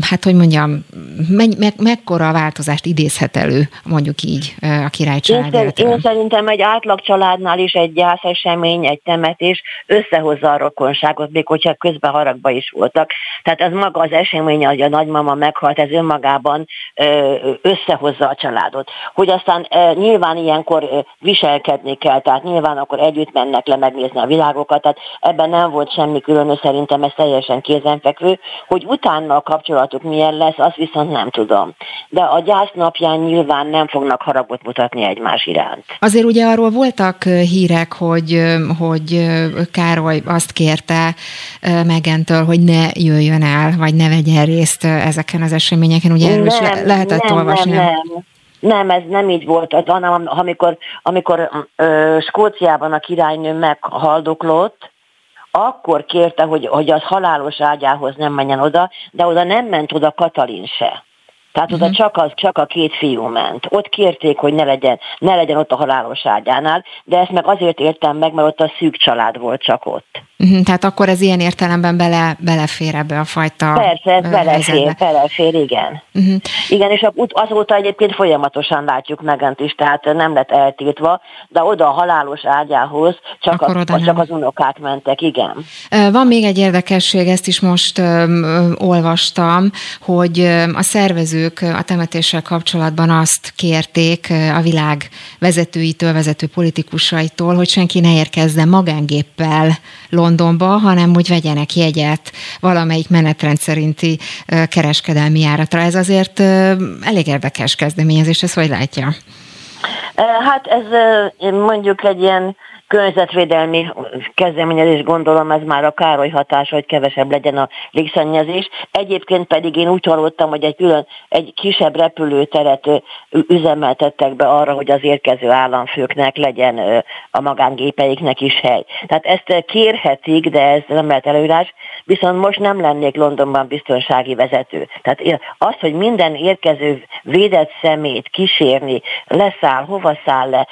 [SPEAKER 2] hát hogy mondjam, me, me, mekkora változást idézhet elő, mondjuk így a király család
[SPEAKER 5] én, én szerintem egy átlag családnál is egy gyászesemény, egy temetés összehozza a rokonságot, még hogyha közben haragba is voltak. Tehát ez maga az esemény, hogy a nagymama meghalt, ez önmagában összehozza a családot. Hogy aztán nyilván ilyenkor viselkedni kell, tehát nyilván akkor együtt mennek le megnézni a világokat, tehát ebben nem volt semmi különös, szerintem ez teljesen kézenfekvő, hogy utána a kapcsolat kapcsolatuk milyen lesz, azt viszont nem tudom. De a gyász napján nyilván nem fognak haragot mutatni egymás iránt.
[SPEAKER 2] Azért ugye arról voltak hírek, hogy, hogy Károly azt kérte Megentől, hogy ne jöjjön el, vagy ne vegyen részt ezeken az eseményeken. Ugye erről nem, is lehetett nem, olvasni.
[SPEAKER 5] Nem, nem. Nem, ez nem így volt, hanem amikor, amikor ö, Skóciában a királynő meghaldoklott, akkor kérte, hogy, hogy az halálos ágyához nem menjen oda, de oda nem ment oda Katalin se. Tehát oda uh-huh. csak, az, csak a két fiú ment. Ott kérték, hogy ne legyen, ne legyen ott a halálos ágyánál, de ezt meg azért értem meg, mert ott a szűk család volt csak ott.
[SPEAKER 2] Uh-huh. Tehát akkor ez ilyen értelemben bele, belefér ebbe a fajta
[SPEAKER 5] Persze, ez belefér, belefér, igen. Uh-huh. Igen, és azóta egyébként folyamatosan látjuk megent is, tehát nem lett eltiltva, de oda a halálos ágyához csak, a, csak az unokák mentek, igen.
[SPEAKER 2] Van még egy érdekesség, ezt is most um, olvastam, hogy a szervező vezetők a temetéssel kapcsolatban azt kérték a világ vezetőitől, vezető politikusaitól, hogy senki ne érkezzen magángéppel Londonba, hanem hogy vegyenek jegyet valamelyik menetrend szerinti kereskedelmi járatra. Ez azért elég érdekes kezdeményezés, ez hogy látja?
[SPEAKER 5] Hát ez mondjuk egy ilyen környezetvédelmi kezdeményezés, gondolom ez már a Károly hatás, hogy kevesebb legyen a légszennyezés. Egyébként pedig én úgy hallottam, hogy egy külön, egy kisebb repülőteret üzemeltettek be arra, hogy az érkező államfőknek legyen a magángépeiknek is hely. Tehát ezt kérhetik, de ez nem lehet előírás, viszont most nem lennék Londonban biztonsági vezető. Tehát az, hogy minden érkező védett szemét kísérni, leszáll, hova száll le,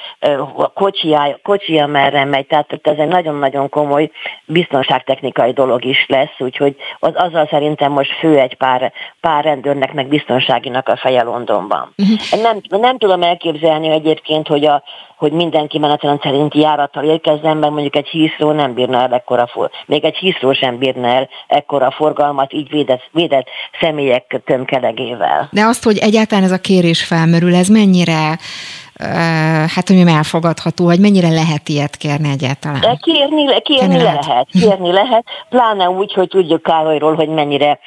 [SPEAKER 5] kocsija, kocsija merre megy, tehát ez egy nagyon-nagyon komoly biztonságtechnikai dolog is lesz, úgyhogy az, azzal szerintem most fő egy pár, pár rendőrnek, meg biztonságinak a feje Londonban. Uh-huh. Nem, nem tudom elképzelni egyébként, hogy, a, hogy mindenki menetrend szerinti járattal érkezzen, mert mondjuk egy híszró nem bírna el ekkora, for, még egy híszró sem bírna el ekkora forgalmat így védett, védett személyek tömkelegével.
[SPEAKER 2] De azt, hogy egyáltalán ez a kérés felmerül, ez mennyire hát hogy elfogadható, vagy mennyire lehet ilyet kérni egyáltalán? De
[SPEAKER 5] kérni, kérni lehet. lehet. Kérni lehet, pláne úgy, hogy tudjuk Károlyról, hogy mennyire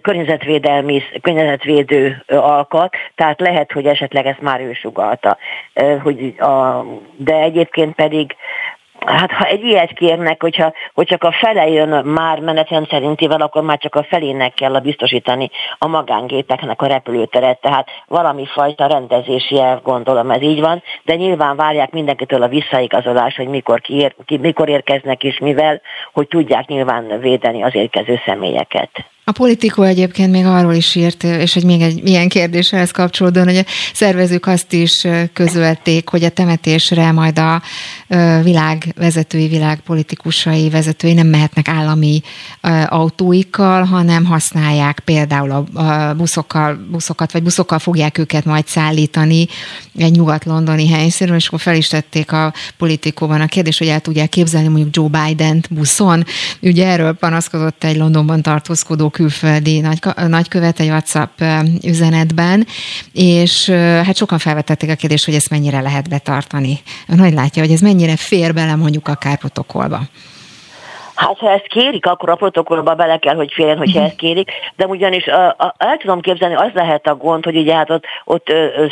[SPEAKER 5] környezetvédelmi, környezetvédő alkat, tehát lehet, hogy esetleg ezt már ő sugalta. Hogy a, de egyébként pedig Hát ha egy ilyet kérnek, hogyha, hogy csak a fele jön már menetrend szerintével, akkor már csak a felének kell a biztosítani a magángépeknek a repülőteret, tehát valami fajta rendezési elv gondolom ez így van, de nyilván várják mindenkitől a visszaigazolást, hogy mikor, kiér, ki, mikor érkeznek és mivel, hogy tudják nyilván védeni az érkező személyeket.
[SPEAKER 2] A politikó egyébként még arról is írt, és hogy még egy milyen kérdéshez kapcsolódóan, hogy a szervezők azt is közölték, hogy a temetésre majd a világ vezetői, világ politikusai vezetői nem mehetnek állami autóikkal, hanem használják például a buszokkal, buszokat, vagy buszokkal fogják őket majd szállítani egy nyugat-londoni helyszínről, és akkor fel is tették a politikóban a kérdés, hogy el tudják képzelni mondjuk Joe Biden-t buszon. Ugye erről panaszkodott egy Londonban tartózkodó külföldi nagy, nagykövet egy WhatsApp üzenetben, és hát sokan felvetették a kérdést, hogy ezt mennyire lehet betartani. Ön hogy látja, hogy ez mennyire fér bele mondjuk akár protokollba?
[SPEAKER 5] Hát ha ezt kérik, akkor a protokollba bele kell, hogy férjen, hogyha uh-huh. ezt kérik, de ugyanis a, a, el tudom képzelni, az lehet a gond, hogy ugye hát ott, ott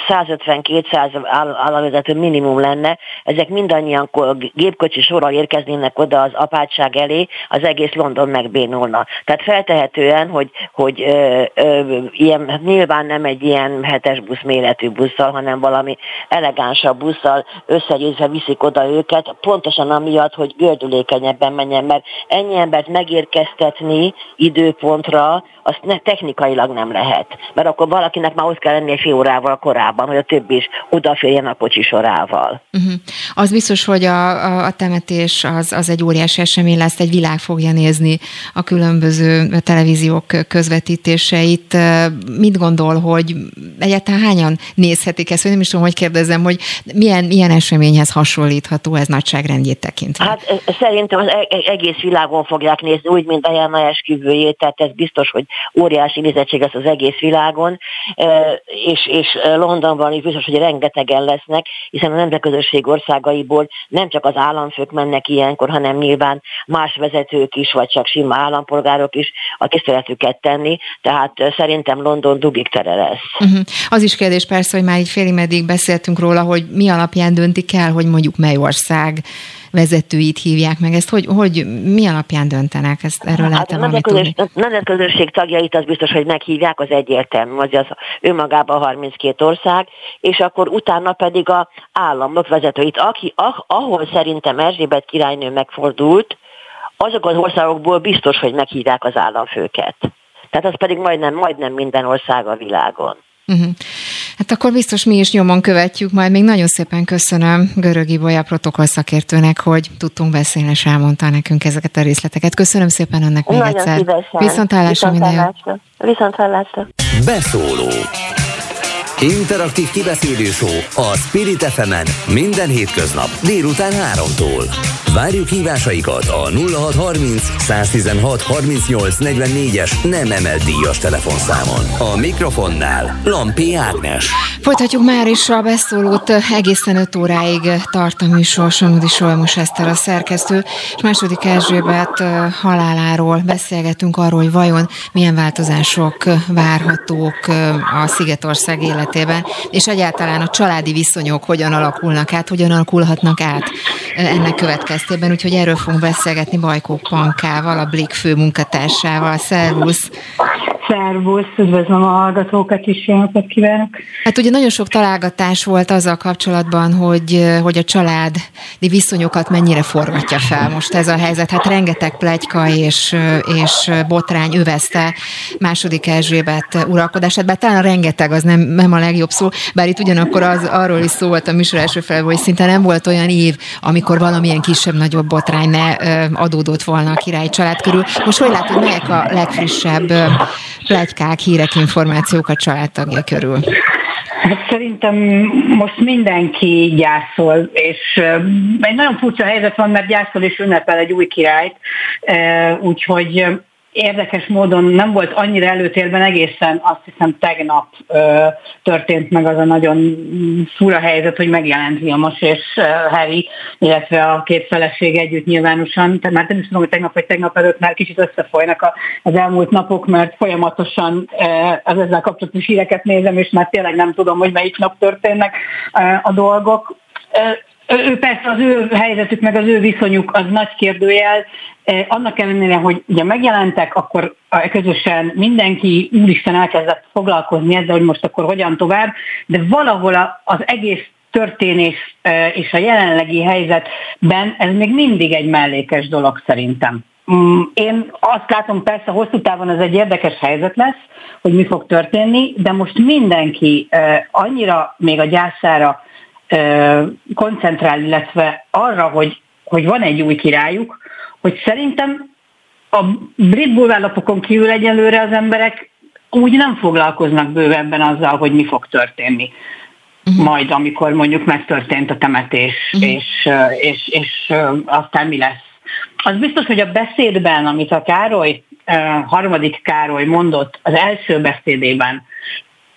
[SPEAKER 5] 150-200 államvezető minimum lenne, ezek mindannyian gépkocsi sorral érkeznének oda az apátság elé, az egész London megbénulna. Tehát feltehetően, hogy, hogy ö, ö, ilyen, hát nyilván nem egy ilyen hetes busz méretű busszal, hanem valami elegánsabb busszal összegyűjtve viszik oda őket, pontosan amiatt, hogy gördülékenyebben menjen, mert ennyi embert megérkeztetni időpontra, azt ne, technikailag nem lehet. Mert akkor valakinek már ott kell lennie fél órával korábban, hogy a többi is odaférjen a kocsi sorával. Uh-huh.
[SPEAKER 2] Az biztos, hogy a, a, a temetés az, az egy óriási esemény lesz, egy világ fogja nézni a különböző televíziók közvetítéseit. Mit gondol, hogy egyáltalán hányan nézhetik ezt, vagy nem is tudom, hogy kérdezem, hogy milyen, milyen eseményhez hasonlítható ez nagyságrendjét tekintve?
[SPEAKER 5] Hát szerintem az e-, e-, egész világon fogják nézni, úgy, mint Diana esküvőjét, tehát ez biztos, hogy óriási nézettség lesz az egész világon, és, és Londonban is biztos, hogy rengetegen lesznek, hiszen a nemzetközösség országaiból nem csak az államfők mennek ilyenkor, hanem nyilván más vezetők is, vagy csak sima állampolgárok is a tiszteletüket tenni, tehát szerintem London dugik tere lesz. Uh-huh.
[SPEAKER 2] Az is kérdés persze, hogy már így félig meddig beszéltünk róla, hogy mi alapján döntik el, hogy mondjuk mely ország vezetőit hívják meg. Ezt hogy, hogy mi alapján döntenek? Ezt erről hát lehet tudni?
[SPEAKER 5] A nemzetközösség tagjait az biztos, hogy meghívják, az egyértelmű, az, az önmagában 32 ország, és akkor utána pedig a államok vezetőit, aki, ah, ahol szerintem Erzsébet királynő megfordult, azok az országokból biztos, hogy meghívják az államfőket. Tehát az pedig majdnem, majdnem minden ország a világon. Uh-huh.
[SPEAKER 2] Hát akkor biztos mi is nyomon követjük, majd még nagyon szépen köszönöm Görögi Bolya protokoll szakértőnek, hogy tudtunk beszélni, és elmondta nekünk ezeket a részleteket. Köszönöm szépen önnek még nagyon egyszer. Szívesen. Viszont hallásra
[SPEAKER 5] minden Viszont hallásra.
[SPEAKER 1] Beszóló. Interaktív kibeszélő a Spirit fm minden hétköznap délután 3-tól. Várjuk hívásaikat a 0630 116 38 44-es nem emelt díjas telefonszámon. A mikrofonnál Lampi Ágnes.
[SPEAKER 2] Folytatjuk már is a beszólót, egészen 5 óráig tart a műsor, Somodi Solmos Eszter a szerkesztő, és második Erzsébet haláláról beszélgetünk arról, hogy vajon milyen változások várhatók a Szigetország életében, és egyáltalán a családi viszonyok hogyan alakulnak át, hogyan alakulhatnak át ennek következtében, úgyhogy erről fogunk beszélgetni Bajkó Pankával, a Blik fő munkatársával. Szervusz!
[SPEAKER 3] Szervusz, üdvözlöm a hallgatókat is, jó napot kívánok!
[SPEAKER 2] Hát ugye nagyon sok találgatás volt azzal kapcsolatban, hogy, hogy a családi viszonyokat mennyire forgatja fel most ez a helyzet. Hát rengeteg plegyka és, és botrány övezte második Erzsébet uralkodását, bár talán rengeteg az nem, nem a legjobb szó, bár itt ugyanakkor az, arról is szó volt a műsor első fel, hogy szinte nem volt olyan év, amikor valamilyen kisebb-nagyobb botrány ne adódott volna a királyi család körül. Most hogy látod, melyek a legfrissebb plegykák, hírek, információk a családtagja körül?
[SPEAKER 3] Hát szerintem most mindenki gyászol, és egy nagyon furcsa helyzet van, mert gyászol és ünnepel egy új királyt, úgyhogy
[SPEAKER 4] érdekes módon nem volt annyira előtérben egészen, azt hiszem tegnap ö, történt meg az a nagyon fura helyzet, hogy megjelent Vilmos és ö, Harry, illetve a két feleség együtt nyilvánosan, tehát már nem is tudom, hogy tegnap vagy tegnap előtt már kicsit összefolynak a, az elmúlt napok, mert folyamatosan ö, az ezzel kapcsolatos híreket nézem, és már tényleg nem tudom, hogy melyik nap történnek ö, a dolgok. Ő persze az ő helyzetük, meg az ő viszonyuk az nagy kérdőjel. Annak ellenére, hogy ugye megjelentek, akkor közösen mindenki úristen elkezdett foglalkozni ezzel, hogy most akkor hogyan tovább, de valahol az egész történés és a jelenlegi helyzetben ez még mindig egy mellékes dolog szerintem. Mm, én azt látom, persze hosszú távon ez egy érdekes helyzet lesz, hogy mi fog történni, de most mindenki annyira még a gyászára koncentrál, illetve arra, hogy, hogy van egy új királyuk, hogy szerintem a brit bulvárlapokon kívül egyelőre az emberek úgy nem foglalkoznak bővebben azzal, hogy mi fog történni. Uh-huh. Majd, amikor mondjuk megtörtént a temetés, uh-huh. és, és, és aztán mi lesz. Az biztos, hogy a beszédben, amit a Károly, harmadik Károly mondott az első beszédében,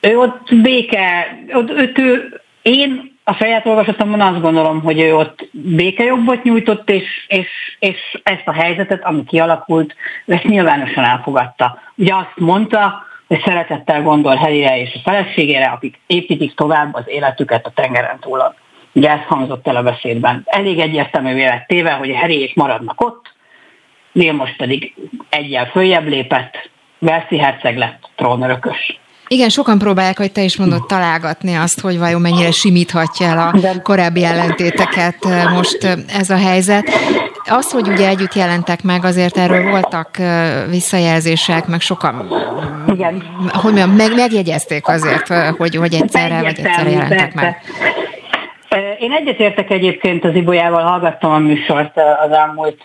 [SPEAKER 4] ő ott béke, ott, őt, ő, én a saját olvasatomban azt gondolom, hogy ő ott békejobbot nyújtott, és, és, és ezt a helyzetet, ami kialakult, ezt nyilvánosan elfogadta. Ugye azt mondta, hogy szeretettel gondol Helire és a feleségére, akik építik tovább az életüket a tengeren túlon. Ugye ez hangzott el a beszédben. Elég egyértelművé lett téve, hogy a Harryék maradnak ott, Neil most pedig egyel följebb lépett, Verszi herceg lett trónörökös.
[SPEAKER 2] Igen, sokan próbálják, hogy te is mondod, találgatni azt, hogy vajon mennyire simíthatja el a korábbi ellentéteket eh, most eh, ez a helyzet. Az, hogy ugye együtt jelentek meg, azért erről voltak eh, visszajelzések, meg sokan Igen. hogy mondjam, meg, megjegyezték azért, hogy, hogy egyszerre vagy egyszerre jelentek meg.
[SPEAKER 4] Én egyetértek egyébként az Ibolyával, hallgattam a műsort az elmúlt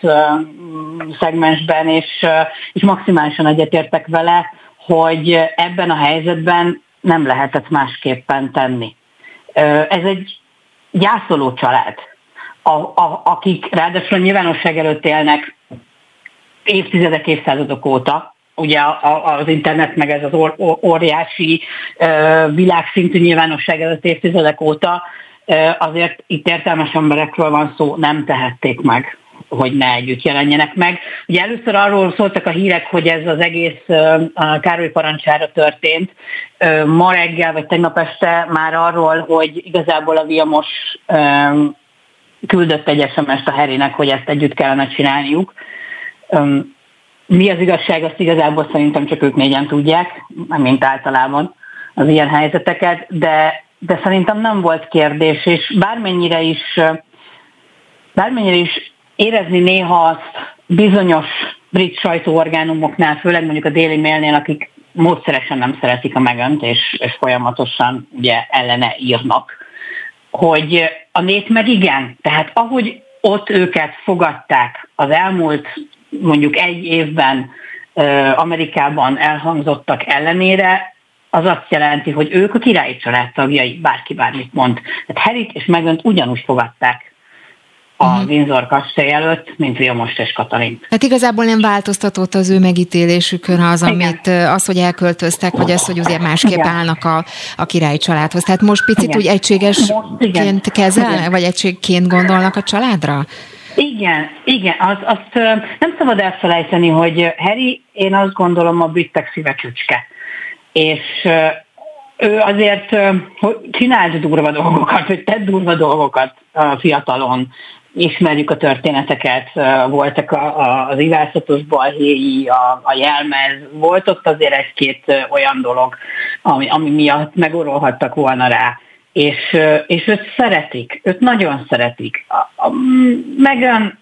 [SPEAKER 4] szegmensben, és, és maximálisan egyetértek vele hogy ebben a helyzetben nem lehetett másképpen tenni. Ez egy gyászoló család, a, a, akik ráadásul nyilvánosság előtt élnek évtizedek, évszázadok óta, ugye az internet meg ez az óriási világszintű nyilvánosság előtt évtizedek óta, azért itt értelmes emberekről van szó, nem tehették meg hogy ne együtt jelenjenek meg. Ugye először arról szóltak a hírek, hogy ez az egész a Károly parancsára történt. Ma reggel, vagy tegnap este már arról, hogy igazából a Vilmos küldött egy SMS-t a Herének, hogy ezt együtt kellene csinálniuk. Mi az igazság, azt igazából szerintem csak ők négyen tudják, mint általában az ilyen helyzeteket, de, de szerintem nem volt kérdés, és bármennyire is bármennyire is érezni néha azt bizonyos brit sajtóorgánumoknál, főleg mondjuk a Daily Mailnél, akik módszeresen nem szeretik a megönt, és, és folyamatosan ugye ellene írnak, hogy a nép meg igen. Tehát ahogy ott őket fogadták az elmúlt mondjuk egy évben Amerikában elhangzottak ellenére, az azt jelenti, hogy ők a királyi család tagjai, bárki bármit mond. Tehát Herit és Megönt ugyanúgy fogadták a. Windsor kastély előtt, mint Vilmos és Katalin.
[SPEAKER 2] Hát igazából nem változtatott az ő megítélésükön az, amit, Igen. az, hogy elköltöztek, vagy az, hogy ugye másképp Igen. állnak a, a királyi családhoz. Tehát most picit Igen. úgy egységesként kezel, vagy egységként gondolnak a családra?
[SPEAKER 4] Igen, igen, az, azt nem szabad elfelejteni, hogy Harry, én azt gondolom a britek szíve csücske. És ő azért hogy csinált durva dolgokat, hogy tett durva dolgokat a fiatalon, ismerjük a történeteket, voltak a, a, az ivászatos balhéi, a, a jelmez, volt ott azért egy-két olyan dolog, ami, ami miatt megorolhattak volna rá. És, és őt szeretik, őt nagyon szeretik. A, a, Megan,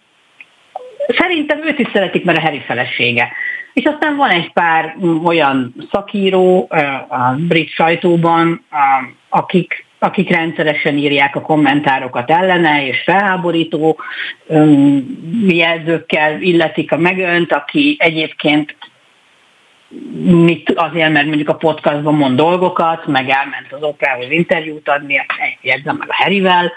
[SPEAKER 4] szerintem őt is szeretik, mert a Harry felesége. És aztán van egy pár olyan szakíró a brit sajtóban, akik akik rendszeresen írják a kommentárokat ellene, és felháborító jelzőkkel illetik a megönt, aki egyébként mit, azért, mert mondjuk a podcastban mond dolgokat, meg elment az oprához interjút adni, jegyzem meg a Herivel,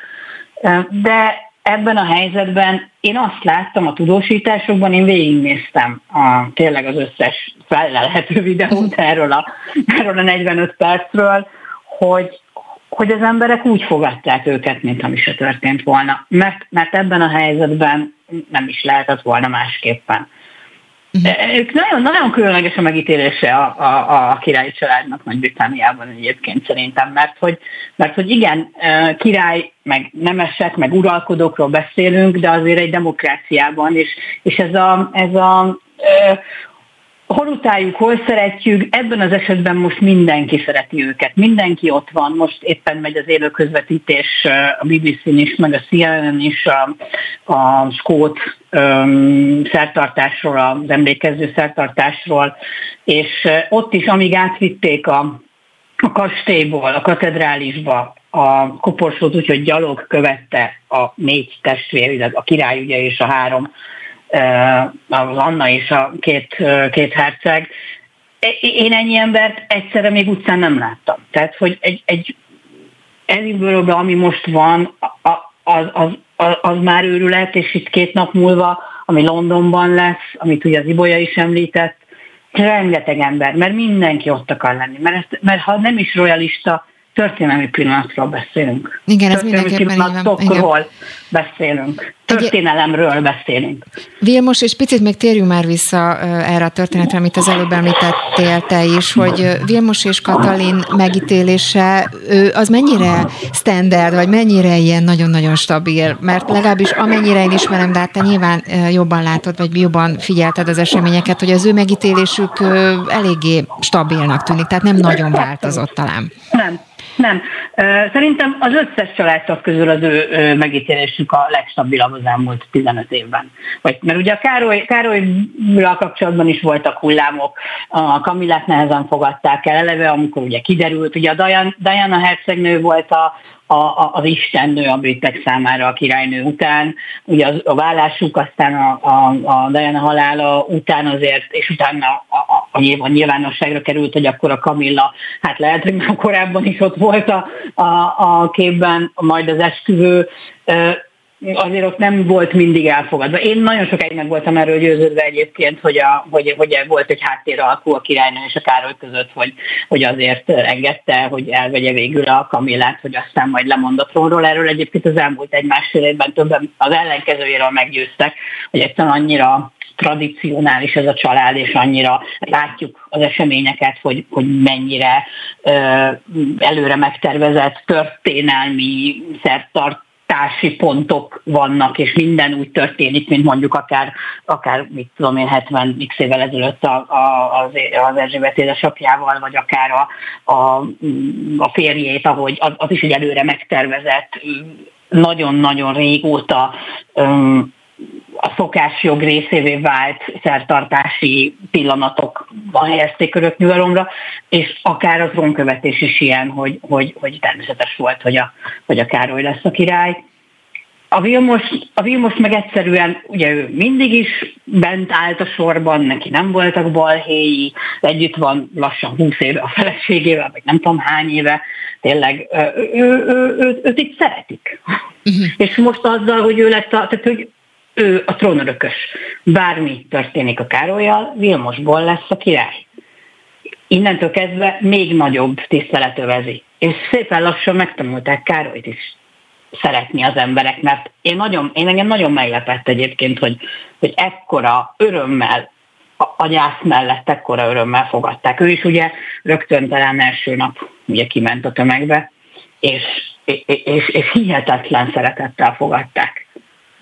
[SPEAKER 4] de ebben a helyzetben én azt láttam a tudósításokban, én végignéztem a, tényleg az összes felelhető videót erről a, erről a 45 percről, hogy, hogy az emberek úgy fogadták őket, mintha mi se történt volna. Mert, mert ebben a helyzetben nem is lehetett volna másképpen. Uh-huh. Ők nagyon, nagyon különleges a megítélése a, a, a királyi családnak Nagy-Britániában egyébként szerintem, mert hogy, mert hogy igen, király, meg nemesek, meg uralkodókról beszélünk, de azért egy demokráciában, és, és ez a, ez a hol utáljuk, hol szeretjük, ebben az esetben most mindenki szereti őket, mindenki ott van, most éppen megy az élő közvetítés a BBC-n is, meg a CNN is a, a skót um, szertartásról, az emlékező szertartásról, és ott is, amíg átvitték a, a kastélyból, a katedrálisba a koporsót, úgyhogy gyalog követte a négy testvér, a király ugye és a három az Anna és a két, két herceg. Én ennyi embert egyszerre még utcán nem láttam. Tehát, hogy egy, egy Edinburghben, ami most van, az, az, az, az már őrület, és itt két nap múlva, ami Londonban lesz, amit ugye az Ibolya is említett, rengeteg ember, mert mindenki ott akar lenni. Mert, ezt, mert ha nem is royalista, történelmi pillanatról beszélünk.
[SPEAKER 2] Igen, ez mindenképpen így
[SPEAKER 4] van. Beszélünk. Történelemről beszélünk.
[SPEAKER 2] Vilmos, és picit még térjünk már vissza erre a történetre, amit az előbb említettél te is, hogy Vilmos és Katalin megítélése, az mennyire standard, vagy mennyire ilyen nagyon-nagyon stabil? Mert legalábbis amennyire én ismerem, de hát te nyilván jobban látod, vagy jobban figyelted az eseményeket, hogy az ő megítélésük eléggé stabilnak tűnik, tehát nem nagyon változott talán.
[SPEAKER 4] Nem, nem. Szerintem az összes családtag közül az ő megítélésük a legstabilabb az elmúlt 15 évben. Vagy, mert ugye a Károly, Károlyra kapcsolatban is voltak hullámok, a Kamillát nehezen fogadták el eleve, amikor ugye kiderült, ugye a Diana, Diana hercegnő volt a, a, az istennő a britek számára a királynő után. Ugye az, a vállásuk, aztán a, a, a Diana halála után azért, és utána a, a, a, a nyilvánosságra került, hogy akkor a Kamilla, hát lehet, hogy már korábban is ott volt a, a, a képben, majd az esküvő azért ott nem volt mindig elfogadva. Én nagyon sokáig meg voltam erről győződve egyébként, hogy, a, hogy, hogy volt egy háttér alkú a királynő és a Károly között, hogy, hogy azért engedte, hogy elvegye végül a Kamillát, hogy aztán majd lemondott róla. Erről egyébként az elmúlt egy-másfél évben többen az ellenkezőjéről meggyőztek, hogy egyszerűen annyira tradicionális ez a család, és annyira látjuk az eseményeket, hogy, hogy mennyire ö, előre megtervezett történelmi szertart társi pontok vannak, és minden úgy történik, mint mondjuk akár, akár mit tudom én, 70 x évvel ezelőtt a, a, az, az Erzsébet édesapjával, vagy akár a, a, a férjét, ahogy az, az is egy előre megtervezett, nagyon-nagyon régóta um, a szokásjog részévé vált szertartási pillanatokban helyezték öröknyugalomra, és akár a trónkövetés is ilyen, hogy, hogy, hogy természetes volt, hogy a, hogy a Károly lesz a király. A Vilmos, a Vilmos meg egyszerűen, ugye ő mindig is bent állt a sorban, neki nem voltak balhéi, együtt van lassan 20 éve a feleségével, vagy nem tudom hány éve, tényleg ő, ő, ő, ő, őt itt szeretik. Uh-huh. És most azzal, hogy ő lett a, tehát hogy ő a trónörökös. Bármi történik a Károlyjal, Vilmosból lesz a király. Innentől kezdve még nagyobb tisztelet övezi. És szépen lassan megtanulták Károlyt is szeretni az emberek, mert én, nagyon, én engem nagyon meglepett egyébként, hogy, hogy ekkora örömmel, a, a gyász mellett ekkora örömmel fogadták. Ő is ugye rögtön talán első nap ugye kiment a tömegbe, és, és, és, és hihetetlen szeretettel fogadták.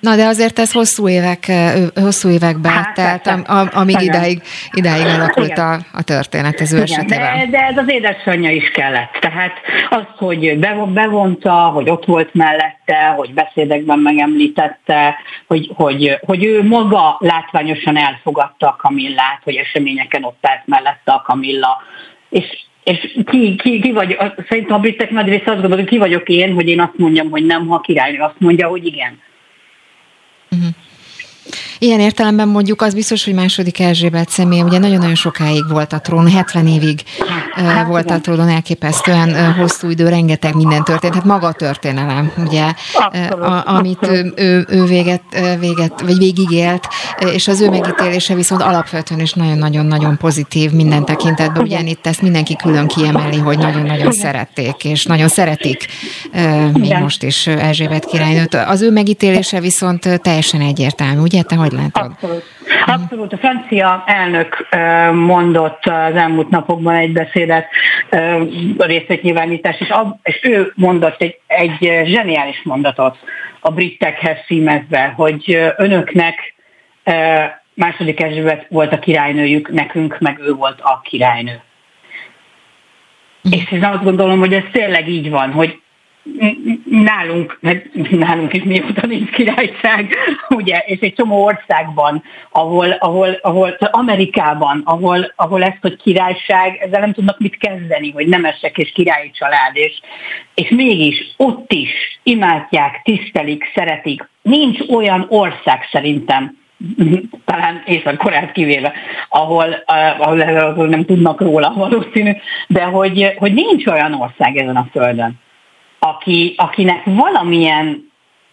[SPEAKER 2] Na de azért ez hosszú évek, hosszú években, hát, tehát am, am, amíg idáig, idáig alakult a, a történet az ő esetében.
[SPEAKER 4] De, de ez az édesanyja is kellett. Tehát az, hogy bevonta, hogy ott volt mellette, hogy beszédekben megemlítette, hogy, hogy, hogy ő maga látványosan elfogadta a Kamillát, hogy eseményeken ott állt mellette a Kamilla. És és ki, ki, ki vagy, szerintem a britek nagy része azt gondolja, hogy ki vagyok én, hogy én azt mondjam, hogy nem, ha a királynő azt mondja, hogy igen. Uh-huh.
[SPEAKER 2] Ilyen értelemben mondjuk az biztos, hogy második Erzsébet személy, ugye nagyon-nagyon sokáig volt a trón, 70 évig hát, volt igen. a trónon elképesztően hosszú idő, rengeteg minden történt, hát maga a történelem, ugye, abszolút, a, amit abszolút. ő, ő, véget, véget, vagy végigélt, és az ő megítélése viszont alapvetően is nagyon-nagyon-nagyon pozitív minden tekintetben, ugye itt ezt mindenki külön kiemeli, hogy nagyon-nagyon szerették, és nagyon szeretik még most is Erzsébet királynőt. Az ő megítélése viszont teljesen egyértelmű, ugye? Te hogy látod?
[SPEAKER 4] Abszolút. Abszolút. A francia elnök mondott az elmúlt napokban egy beszédet, részletnyilvánítás, és, és ő mondott egy, egy zseniális mondatot a britekhez címezve, hogy önöknek második Erzsébet volt a királynőjük, nekünk meg ő volt a királynő. És én azt gondolom, hogy ez tényleg így van, hogy nálunk, nálunk is mióta nincs királyság, ugye, és egy csomó országban, ahol, ahol, ahol Amerikában, ahol, ahol ezt, hogy királyság, ezzel nem tudnak mit kezdeni, hogy nemesek és királyi család, és, és mégis ott is imádják, tisztelik, szeretik. Nincs olyan ország szerintem, talán Észak-Koreát kivéve, ahol, ahol, ahol nem tudnak róla valószínű, de hogy, hogy nincs olyan ország ezen a földön, aki, akinek valamilyen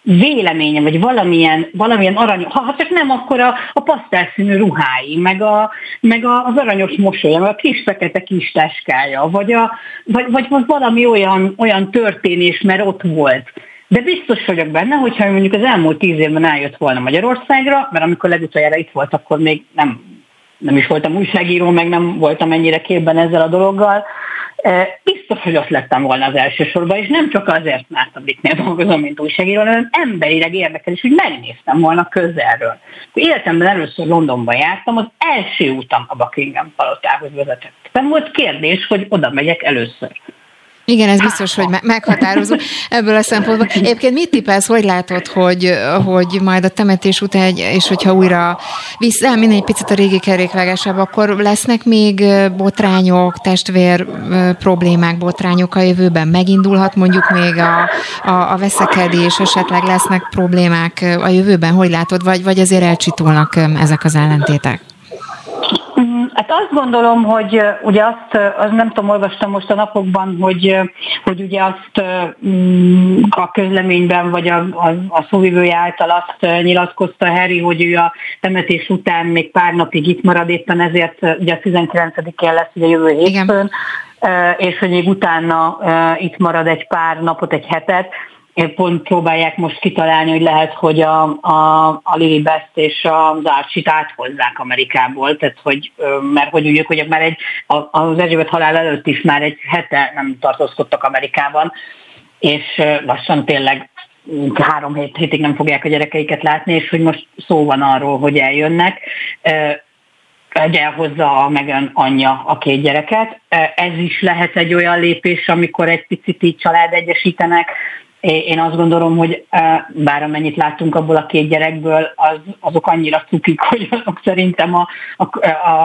[SPEAKER 4] véleménye, vagy valamilyen, valamilyen arany, ha csak nem, akkor a, a pasztelszínű ruhái, meg, a, meg a, az aranyos mosolya, meg a kis fekete kis teskája, vagy, a, vagy, vagy valami olyan, olyan történés, mert ott volt. De biztos vagyok benne, hogyha mondjuk az elmúlt tíz évben eljött volna Magyarországra, mert amikor legutoljára itt volt, akkor még nem, nem is voltam újságíró, meg nem voltam ennyire képben ezzel a dologgal, biztos, hogy ott lettem volna az első sorban, és nem csak azért, mert a Britnél dolgozom, mint újságíró, hanem emberileg érdekel, és hogy megnéztem volna közelről. Életemben először Londonban jártam, az első utam a Buckingham palotához vezetett. Nem volt kérdés, hogy oda megyek először.
[SPEAKER 2] Igen, ez biztos, hogy meghatározó ebből a szempontból. Egyébként mit tippelsz, hogy látod, hogy, hogy majd a temetés után, és hogyha újra visszaállni egy picit a régi kerékvágásába, akkor lesznek még botrányok, testvér problémák, botrányok a jövőben? Megindulhat mondjuk még a, a, a veszekedés, esetleg lesznek problémák a jövőben? Hogy látod, vagy, vagy azért elcsitulnak ezek az ellentétek?
[SPEAKER 4] Hát azt gondolom, hogy ugye azt, az nem tudom, olvastam most a napokban, hogy, hogy ugye azt mm, a közleményben, vagy a, a, a szóvivője által azt nyilatkozta Harry, hogy ő a temetés után még pár napig itt marad, éppen ezért ugye a 19-én lesz ugye jövő hétfőn, és hogy még utána itt marad egy pár napot, egy hetet, pont próbálják most kitalálni, hogy lehet, hogy a, a, a Lily Best és az Archie-t áthozzák Amerikából, tehát hogy, mert hogy úgy, hogy már egy, az Erzsébet halál előtt is már egy hete nem tartózkodtak Amerikában, és lassan tényleg három hét, hétig nem fogják a gyerekeiket látni, és hogy most szó van arról, hogy eljönnek. Egy elhozza a Megan anyja a két gyereket. Ez is lehet egy olyan lépés, amikor egy picit így család egyesítenek, én azt gondolom, hogy bár amennyit láttunk abból a két gyerekből, az, azok annyira cukik, hogy azok szerintem a, a,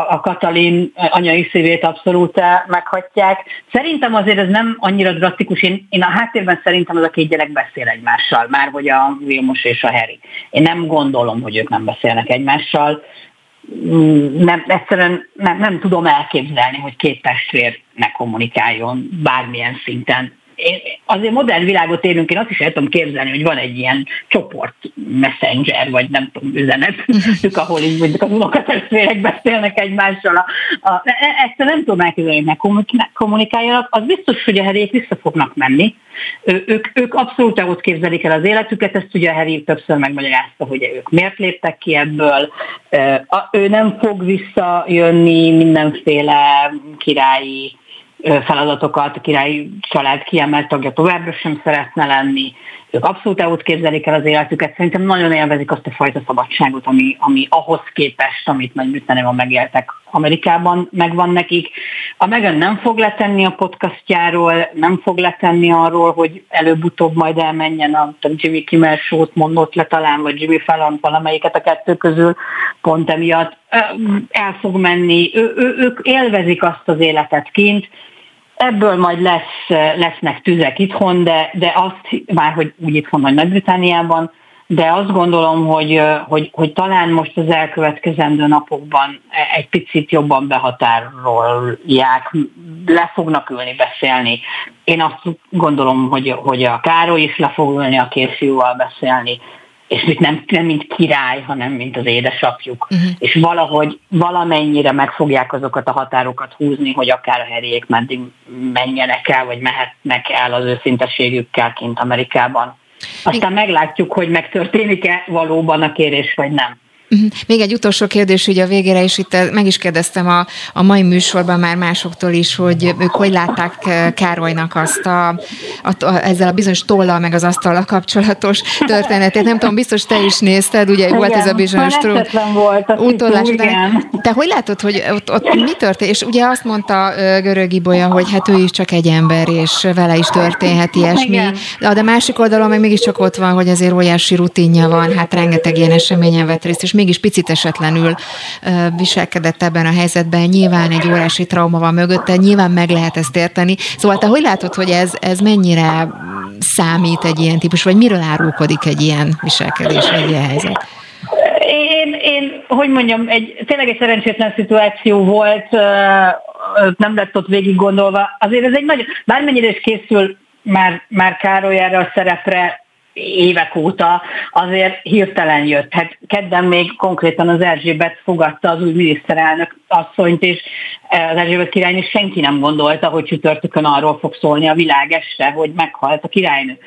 [SPEAKER 4] a Katalin anyai szívét abszolút meghatják. Szerintem azért ez nem annyira drasztikus. Én, én a háttérben szerintem az a két gyerek beszél egymással, már hogy a Vilmos és a Harry. Én nem gondolom, hogy ők nem beszélnek egymással mm, nem, egyszerűen nem, nem tudom elképzelni, hogy két testvér ne kommunikáljon bármilyen szinten én azért modern világot élünk, én azt is el tudom képzelni, hogy van egy ilyen csoport messenger, vagy nem tudom, üzenet, ahol így mondjuk az unokatestvérek beszélnek egymással. A, a, e, e, ezt nem tudom elképzelni, hogy ne kommunikáljanak. Az biztos, hogy a herék vissza fognak menni. Ő, ők, ők abszolút ott képzelik el az életüket, ezt ugye Harry többször megmagyarázta, hogy ők miért léptek ki ebből. Ő nem fog visszajönni mindenféle királyi feladatokat, a királyi család kiemelt tagja továbbra sem szeretne lenni. Ők abszolút ott képzelik el az életüket, szerintem nagyon élvezik azt a fajta szabadságot, ami, ami ahhoz képest, amit Nagy-Britanniában megéltek Amerikában, megvan nekik. A Megan nem fog letenni a podcastjáról, nem fog letenni arról, hogy előbb-utóbb majd elmenjen a Jimmy Kimmel show mondott le talán, vagy Jimmy Fallon valamelyiket a kettő közül, pont emiatt el fog menni. Ő, ő, ők élvezik azt az életet kint, Ebből majd lesz, lesznek tüzek itthon, de, de azt már, hogy úgy itthon, vagy Nagy-Britániában, de azt gondolom, hogy, hogy, hogy talán most az elkövetkezendő napokban egy picit jobban behatárolják, le fognak ülni, beszélni. Én azt gondolom, hogy, hogy a Károly is le fog ülni a két fiúval beszélni, és mit nem, nem mint király, hanem mint az édesapjuk. Uh-huh. És valahogy valamennyire meg fogják azokat a határokat húzni, hogy akár a heriek meddig menjenek el, vagy mehetnek el az őszinteségükkel kint Amerikában. Aztán meglátjuk, hogy megtörténik-e valóban a kérés, vagy nem.
[SPEAKER 2] Mhm. Még egy utolsó kérdés ugye a végére, és itt meg is kérdeztem a, a mai műsorban már másoktól is, hogy ők hogy látták eh, Károlynak azt a, a, a ezzel a bizonyos tollal, meg az asztallal kapcsolatos történetét. Nem tudom, biztos te is nézted, ugye igen, volt ez a bizonyos
[SPEAKER 4] utolás.
[SPEAKER 2] Te hogy látod, hogy ott, ott mi történt? És ugye azt mondta Görög Ibolya, hogy hát ő is csak egy ember, és vele is történhet ilyesmi. Igen. De a másik oldalon meg mégiscsak ott van, hogy azért óriási rutinja van, hát rengeteg ilyen eseményen vett részt, és mégis picit esetlenül viselkedett ebben a helyzetben. Nyilván egy órási trauma van mögötte, nyilván meg lehet ezt érteni. Szóval te hogy látod, hogy ez, ez mennyire számít egy ilyen típus, vagy miről árulkodik egy ilyen viselkedés, egy ilyen helyzet?
[SPEAKER 4] Én, én, hogy mondjam, egy, tényleg egy szerencsétlen szituáció volt, nem lett ott végig gondolva. Azért ez egy nagy, bármennyire is készül már, már Károly erre a szerepre, évek óta azért hirtelen jött. Hát kedden még konkrétan az Erzsébet fogadta az új miniszterelnök asszonyt, és az Erzsébet királynő senki nem gondolta, hogy csütörtökön arról fog szólni a világ este, hogy meghalt a királynő.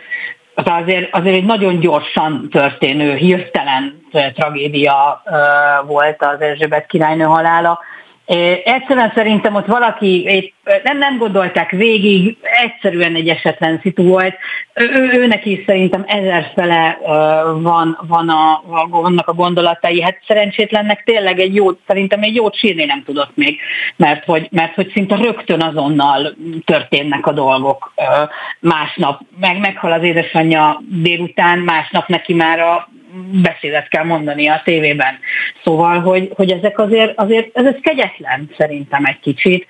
[SPEAKER 4] Tehát azért, azért egy nagyon gyorsan történő, hirtelen tragédia volt az Erzsébet királynő halála, Egyszerűen szerintem ott valaki nem, nem gondolták végig, egyszerűen egy esetlen szitu volt. Ő, őnek is szerintem ezerfele van, van a, vannak a gondolatai. Hát szerencsétlennek tényleg egy jó, szerintem egy jót sírni nem tudott még, mert hogy, mert hogy szinte rögtön azonnal történnek a dolgok. Másnap meg meghal az édesanyja délután, másnap neki már a beszédet kell mondani a tévében. Szóval, hogy, hogy ezek azért, azért ez, ez kegyetlen szerintem egy kicsit,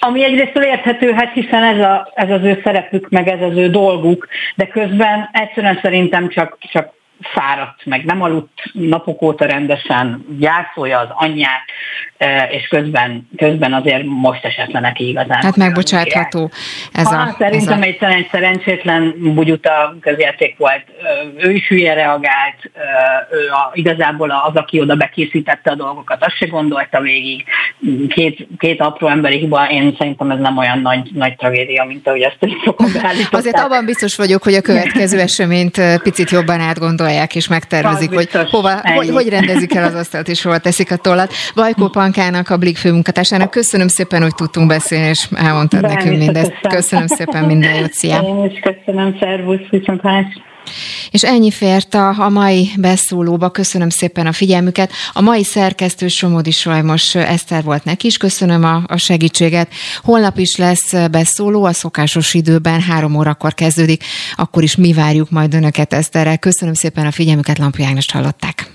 [SPEAKER 4] ami egyrészt érthető, hát hiszen ez, a, ez az ő szerepük, meg ez az ő dolguk, de közben egyszerűen szerintem csak, csak fáradt, meg nem aludt napok óta rendesen, gyászolja az anyját, e, és közben, közben azért most esetlen neki igazán.
[SPEAKER 2] Hát megbocsátható ez a...
[SPEAKER 4] Ha, szerintem ez a... egy szerencsétlen bugyuta közjáték volt. Ő is hülye reagált, ő a, igazából az, aki oda bekészítette a dolgokat, azt se gondolta végig. Két, két apró emberi hiba, én szerintem ez nem olyan nagy, nagy tragédia, mint ahogy ezt sokan
[SPEAKER 2] Azért abban biztos vagyok, hogy a következő eseményt picit jobban átgondol gondolják és megtervezik, hogy hova, hogy, hogy rendezik el az asztalt és hova teszik a tollat. Vajkó Pankának, a Blik főmunkatársának köszönöm szépen, hogy tudtunk beszélni, és elmondtad De nekünk mindezt. Köszönöm szépen minden jót, szia!
[SPEAKER 4] Én is köszönöm, szervusz, viszontlátás!
[SPEAKER 2] És ennyi fért a, a mai beszólóba. Köszönöm szépen a figyelmüket. A mai szerkesztő Somodi Sajmos Eszter volt neki is. Köszönöm a, a segítséget. Holnap is lesz beszóló, a szokásos időben három órakor kezdődik. Akkor is mi várjuk majd önöket Eszterrel. Köszönöm szépen a figyelmüket, Lampi Ágnes hallották.